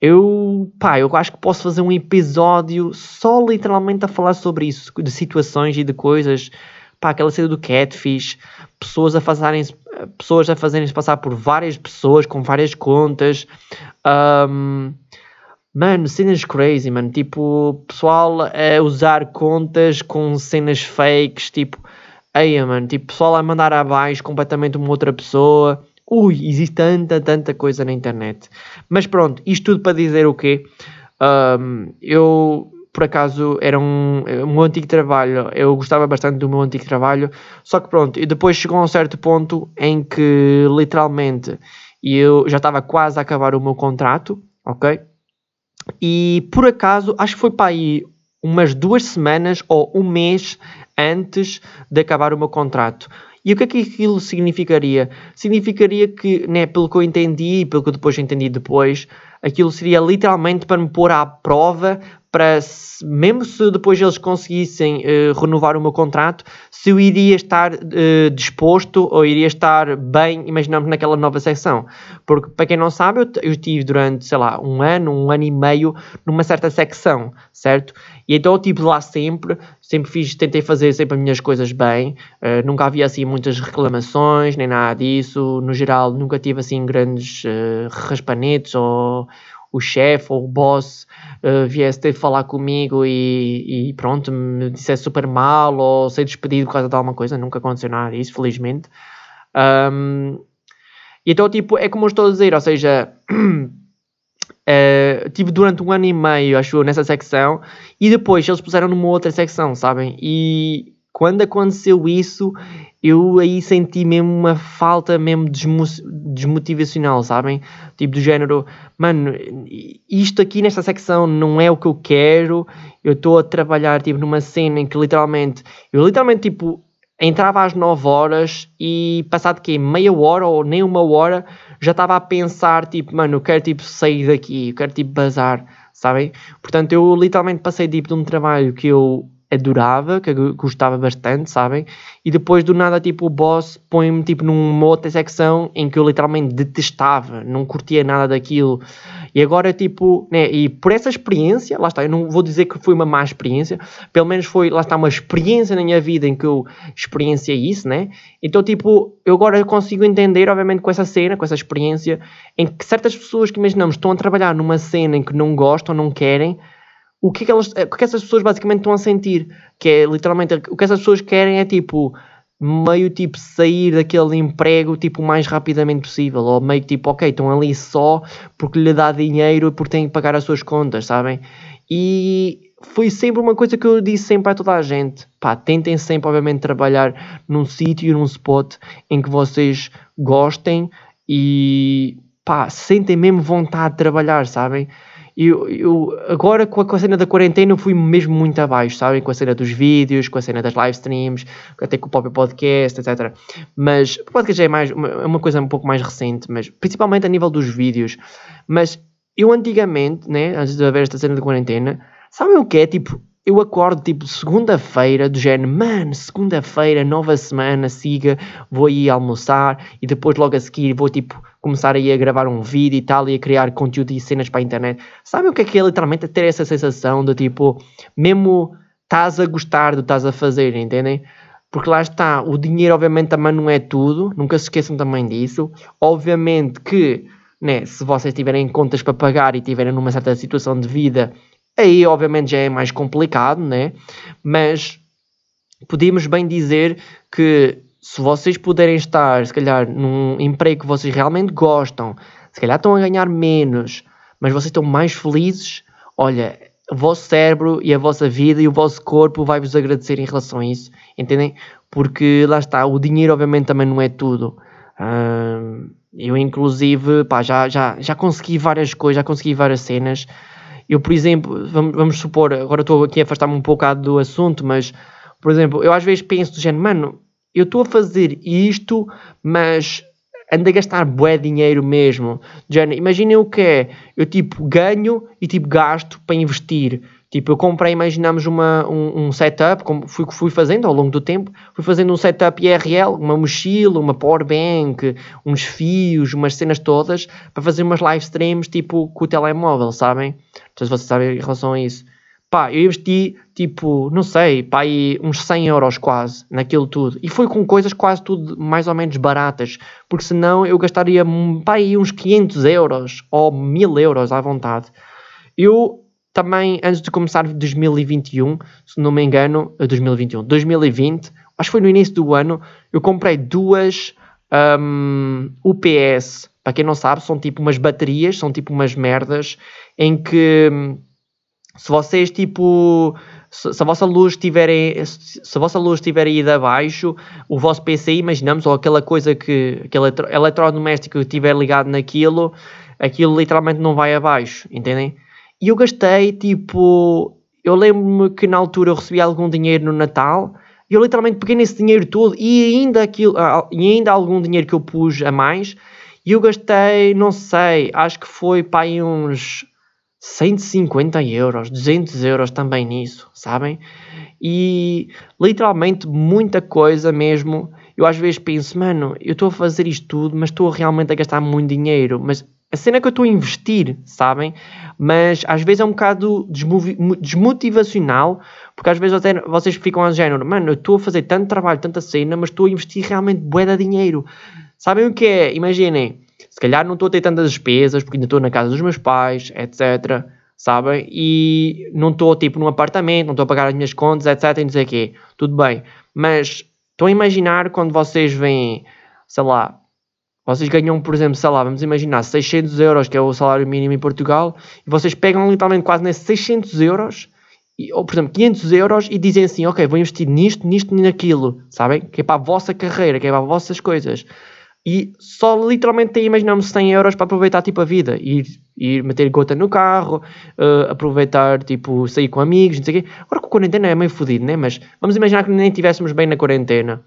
eu, pá, eu acho que posso fazer um episódio só literalmente a falar sobre isso, de situações e de coisas, pá, aquela cena do catfish, pessoas a fazerem pessoas a fazerem-se passar por várias pessoas com várias contas, um, Mano, cenas crazy, mano. Tipo, pessoal a usar contas com cenas fakes, tipo, eia, mano, tipo, pessoal a mandar abaixo completamente uma outra pessoa. Ui, existe tanta, tanta coisa na internet. Mas pronto, isto tudo para dizer o quê? Um, eu, por acaso, era um, um meu antigo trabalho, eu gostava bastante do meu antigo trabalho, só que pronto, e depois chegou a um certo ponto em que, literalmente, eu já estava quase a acabar o meu contrato, ok? E por acaso, acho que foi para aí umas duas semanas ou um mês antes de acabar o meu contrato. E o que é que aquilo significaria? Significaria que, né, pelo que eu entendi e pelo que eu depois entendi depois, aquilo seria literalmente para me pôr à prova para, mesmo se depois eles conseguissem uh, renovar o meu contrato, se eu iria estar uh, disposto ou iria estar bem, imaginamos, naquela nova secção. Porque, para quem não sabe, eu, eu estive durante, sei lá, um ano, um ano e meio numa certa secção, certo? E então eu estive lá sempre, sempre fiz, tentei fazer sempre as minhas coisas bem, uh, nunca havia assim muitas reclamações, nem nada disso, no geral nunca tive assim grandes raspanetes ou o chefe ou o boss uh, viesse ter de falar comigo e, e, pronto, me dissesse super mal ou ser despedido por causa de alguma coisa, nunca aconteceu nada disso, felizmente. Um, então, tipo, é como eu estou a dizer, ou seja, uh, tive durante um ano e meio, acho eu, nessa secção e depois eles puseram numa outra secção, sabem? E quando aconteceu isso, eu aí senti mesmo uma falta mesmo desmotivacional, sabem? Tipo do género, mano, isto aqui nesta secção não é o que eu quero, eu estou a trabalhar tipo numa cena em que literalmente, eu literalmente tipo entrava às 9 horas e passado que meia hora ou nem uma hora já estava a pensar tipo, mano, eu quero tipo sair daqui, eu quero tipo bazar, sabem? Portanto, eu literalmente passei tipo de um trabalho que eu adorava, que eu gostava bastante, sabem? E depois do nada, tipo, o boss põe-me tipo numa outra secção em que eu literalmente detestava, não curtia nada daquilo. E agora, tipo, né? E por essa experiência, lá está, eu não vou dizer que foi uma má experiência, pelo menos foi, lá está, uma experiência na minha vida em que eu experienciei isso, né? Então, tipo, eu agora consigo entender, obviamente, com essa cena, com essa experiência, em que certas pessoas que imaginamos estão a trabalhar numa cena em que não gostam, não querem o que, é que elas, o que, é que essas pessoas basicamente estão a sentir. Que é literalmente o que essas pessoas querem é tipo meio tipo sair daquele emprego tipo o mais rapidamente possível. Ou meio tipo ok estão ali só porque lhe dá dinheiro e porque têm que pagar as suas contas sabem? E foi sempre uma coisa que eu disse sempre a toda a gente. Pá tentem sempre obviamente trabalhar num sítio num spot em que vocês gostem e pá sentem mesmo vontade de trabalhar sabem eu, eu agora com a, com a, cena da quarentena fui mesmo muito abaixo, sabem? Com a cena dos vídeos, com a cena das live streams, até com o próprio podcast, etc. Mas o podcast já é mais, uma, é uma coisa um pouco mais recente, mas principalmente a nível dos vídeos. Mas eu antigamente, né, antes de haver esta cena da quarentena, sabem o que é? Tipo, eu acordo tipo segunda-feira, do género, mano, segunda-feira, nova semana, siga, vou ir almoçar e depois logo a seguir vou tipo começar aí a gravar um vídeo e tal e a criar conteúdo e cenas para a internet. Sabem o que é que é literalmente ter essa sensação de tipo, mesmo estás a gostar do que estás a fazer, entendem? Porque lá está, o dinheiro obviamente também não é tudo, nunca se esqueçam também disso. Obviamente que, né, se vocês tiverem contas para pagar e tiverem numa certa situação de vida, aí obviamente já é mais complicado, né? Mas podíamos bem dizer que se vocês puderem estar, se calhar, num emprego que vocês realmente gostam, se calhar estão a ganhar menos, mas vocês estão mais felizes, olha, o vosso cérebro e a vossa vida e o vosso corpo vai-vos agradecer em relação a isso, entendem? Porque lá está, o dinheiro obviamente também não é tudo. eu inclusive, pá, já, já, já consegui várias coisas, já consegui várias cenas. Eu, por exemplo, vamos, vamos supor, agora estou aqui a afastar-me um pouco do assunto, mas, por exemplo, eu às vezes penso do género, mano, eu estou a fazer isto, mas ando a gastar bué dinheiro mesmo. Imaginem o que é, eu tipo ganho e tipo gasto para investir. Tipo, eu comprei, imaginamos uma, um, um setup, como fui, fui fazendo ao longo do tempo, fui fazendo um setup IRL, uma mochila, uma power bank, uns fios, umas cenas todas, para fazer umas live streams, tipo, com o telemóvel, sabem? Não sei se vocês sabem em relação a isso. Pá, eu investi tipo, não sei, pá, aí uns 100 euros quase naquilo tudo. E foi com coisas quase tudo mais ou menos baratas, porque senão eu gastaria pá, aí uns 500 euros ou 1000 euros à vontade. Eu também, antes de começar 2021, se não me engano, 2021, 2020, acho que foi no início do ano, eu comprei duas um, UPS. Para quem não sabe, são tipo umas baterias, são tipo umas merdas em que se vocês tipo se, a vossa luz tiverem se a vossa luz tiver ido abaixo o vosso PC imaginamos ou aquela coisa que aquele eletro, eletrodoméstico estiver ligado naquilo aquilo literalmente não vai abaixo entendem? E eu gastei tipo eu lembro-me que na altura eu recebi algum dinheiro no Natal e eu literalmente peguei nesse dinheiro todo e ainda aquilo e ainda algum dinheiro que eu pus a mais e eu gastei não sei acho que foi para aí uns 150 euros, 200 euros também nisso, sabem? E literalmente muita coisa mesmo. Eu às vezes penso, mano, eu estou a fazer isto tudo, mas estou realmente a gastar muito dinheiro. Mas a cena é que eu estou a investir, sabem? Mas às vezes é um bocado desmotivacional, porque às vezes até vocês ficam a género, mano, eu estou a fazer tanto trabalho, tanta cena, mas estou a investir realmente bué de dinheiro. Sabem o que é? Imaginem, se calhar não estou a ter tantas despesas porque ainda estou na casa dos meus pais, etc. Sabem? E não estou tipo num apartamento, não estou a pagar as minhas contas, etc. E não sei o quê. Tudo bem. Mas estou a imaginar quando vocês vêm, sei lá, vocês ganham, por exemplo, sei lá, vamos imaginar 600 euros, que é o salário mínimo em Portugal, e vocês pegam literalmente quase nesses 600 euros, ou por exemplo, 500 euros, e dizem assim: Ok, vou investir nisto, nisto e naquilo, sabem? Que é para a vossa carreira, que é para as vossas coisas e só literalmente imaginamos 100 euros para aproveitar tipo a vida, ir, ir meter gota no carro, uh, aproveitar tipo sair com amigos, não sei o quê. Agora com a quarentena é meio fodido, né? Mas vamos imaginar que nem estivéssemos bem na quarentena.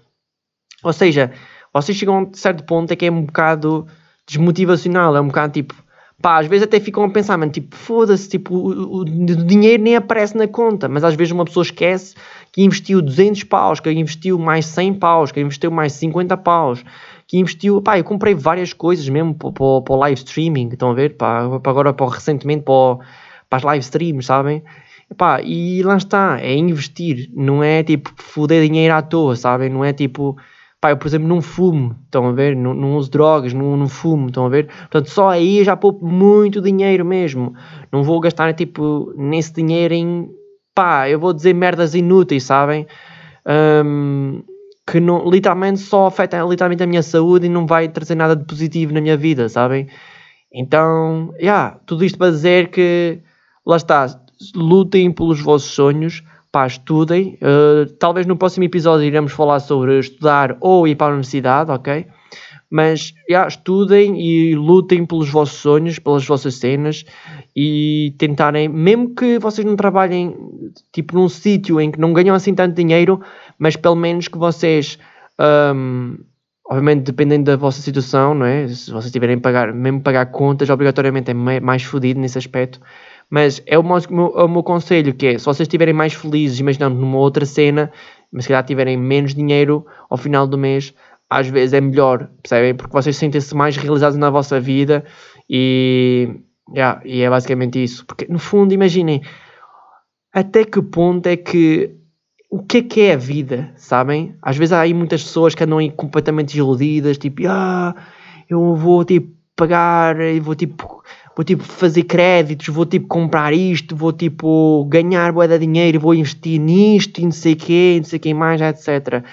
Ou seja, vocês chegam a um certo ponto é que é um bocado desmotivacional, é um bocado tipo, pá, às vezes até ficam a pensar, mano, tipo, foda-se, tipo, o, o, dinheiro nem aparece na conta, mas às vezes uma pessoa esquece que investiu 200 paus, que investiu mais 100 paus, que investiu mais 50 paus, que investiu, pá, eu comprei várias coisas mesmo para, para, o live streaming, estão a ver, pá, para agora, para, recentemente para, para as live streams, sabem? Pá, e lá está, é investir, não é tipo foder dinheiro à toa, sabem? Não é tipo, pá, eu por exemplo não fumo, estão a ver? Não, não uso drogas, não, não fumo, estão a ver? Portanto, só aí já poupo muito dinheiro mesmo. Não vou gastar tipo nesse dinheiro em, pá, eu vou dizer merdas inúteis, sabem? Um, que não, literalmente só afeta literalmente a minha saúde e não vai trazer nada de positivo na minha vida, sabem? Então, yeah, tudo isto para dizer que, lá está, lutem pelos vossos sonhos, pá, estudem. Uh, talvez no próximo episódio iremos falar sobre estudar ou ir para a universidade, ok? Mas, yeah, estudem e lutem pelos vossos sonhos, pelas vossas cenas e tentarem, mesmo que vocês não trabalhem, tipo, num sítio em que não ganham assim tanto dinheiro, mas pelo menos que vocês, um, obviamente dependendo da vossa situação, não é? Se vocês tiverem que pagar, mesmo pagar contas, obrigatoriamente é mais fodido nesse aspecto. Mas é o, meu, é o meu conselho, que é, se vocês estiverem mais felizes, imaginando numa outra cena, mas se calhar tiverem menos dinheiro ao final do mês, às vezes é melhor, percebem? Porque vocês sentem-se mais realizados na vossa vida e, yeah, e é basicamente isso. Porque no fundo, imaginem, até que ponto é que o que é que é a vida, sabem? Às vezes há aí muitas pessoas que andam aí completamente iludidas, tipo, ah, eu vou tipo pagar, vou tipo, vou tipo fazer créditos, vou tipo comprar isto, vou tipo ganhar boa de dinheiro, vou investir nisto e não sei quê, não sei quem mais, etc.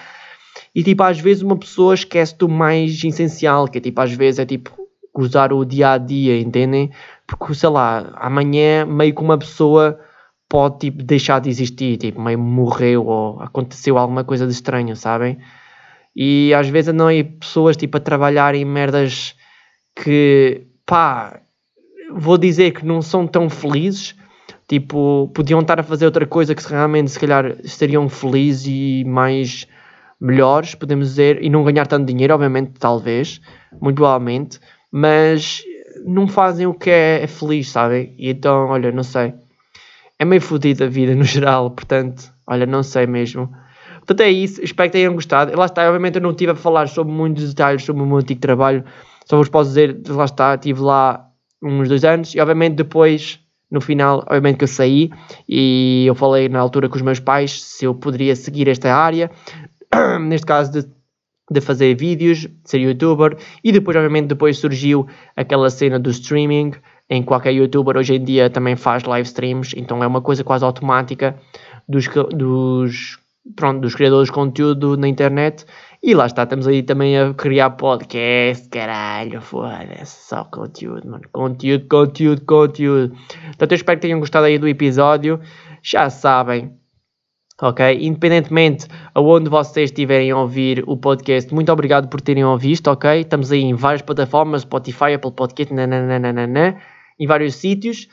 E tipo, às vezes uma pessoa esquece do mais essencial, que é tipo, às vezes é tipo usar o dia a dia, entendem? Porque sei lá, amanhã meio que uma pessoa pode tipo, deixar de existir, tipo, meio morreu ou aconteceu alguma coisa de estranho, sabem? E às vezes andam aí pessoas tipo, a trabalhar em merdas que, pá, vou dizer que não são tão felizes, tipo, podiam estar a fazer outra coisa que realmente se calhar estariam felizes e mais melhores, podemos dizer, e não ganhar tanto dinheiro, obviamente, talvez, muito provavelmente, mas não fazem o que é, é feliz, sabem? E então, olha, não sei é meio fodida a vida no geral, portanto, olha, não sei mesmo. Portanto, é isso. Espero que tenham gostado. Lá está, obviamente eu não estive a falar sobre muitos detalhes sobre o meu antigo trabalho. Só vos posso dizer, lá está, estive lá uns dois anos e obviamente depois, no final, obviamente que eu saí e eu falei na altura com os meus pais se eu poderia seguir esta área, neste caso de, de fazer vídeos, de ser youtuber e depois, obviamente, depois surgiu aquela cena do streaming em qualquer youtuber hoje em dia também faz live streams, então é uma coisa quase automática dos, dos, pronto, dos criadores de conteúdo na internet. E lá está, estamos aí também a criar podcast, caralho, foda-se, só conteúdo, mano. Conteúdo, conteúdo, conteúdo. Portanto, eu espero que tenham gostado aí do episódio. Já sabem, ok? Independentemente aonde vocês estiverem a ouvir o podcast, muito obrigado por terem ouvido, ok? Estamos aí em várias plataformas, Spotify, Apple Podcast, nananana, em vários sítios.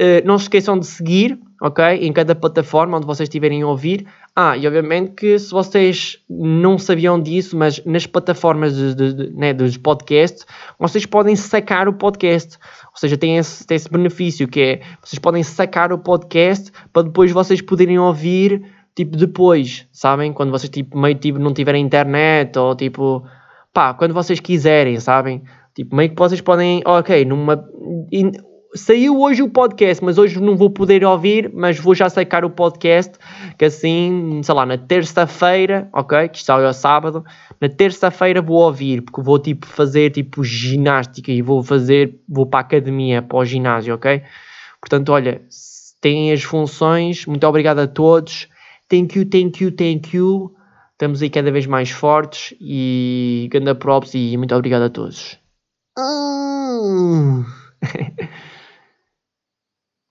Uh, não se esqueçam de seguir, ok? Em cada plataforma onde vocês estiverem a ouvir. Ah, e obviamente que se vocês não sabiam disso, mas nas plataformas de, de, de, né, dos podcasts, vocês podem sacar o podcast. Ou seja, tem esse, tem esse benefício que é, vocês podem sacar o podcast para depois vocês poderem ouvir, tipo, depois, sabem? Quando vocês, tipo, meio, tipo, não tiverem internet ou, tipo, pá, quando vocês quiserem, sabem? Tipo, meio que vocês podem, ok, numa saiu hoje o podcast, mas hoje não vou poder ouvir, mas vou já sacar o podcast, que assim, sei lá, na terça-feira, ok, que está é sábado, na terça-feira vou ouvir, porque vou tipo fazer tipo ginástica e vou fazer, vou para a academia, para o ginásio, ok? Portanto, olha, têm as funções, muito obrigado a todos, thank you, thank you, thank you, estamos aí cada vez mais fortes e ganda props e muito obrigado a todos.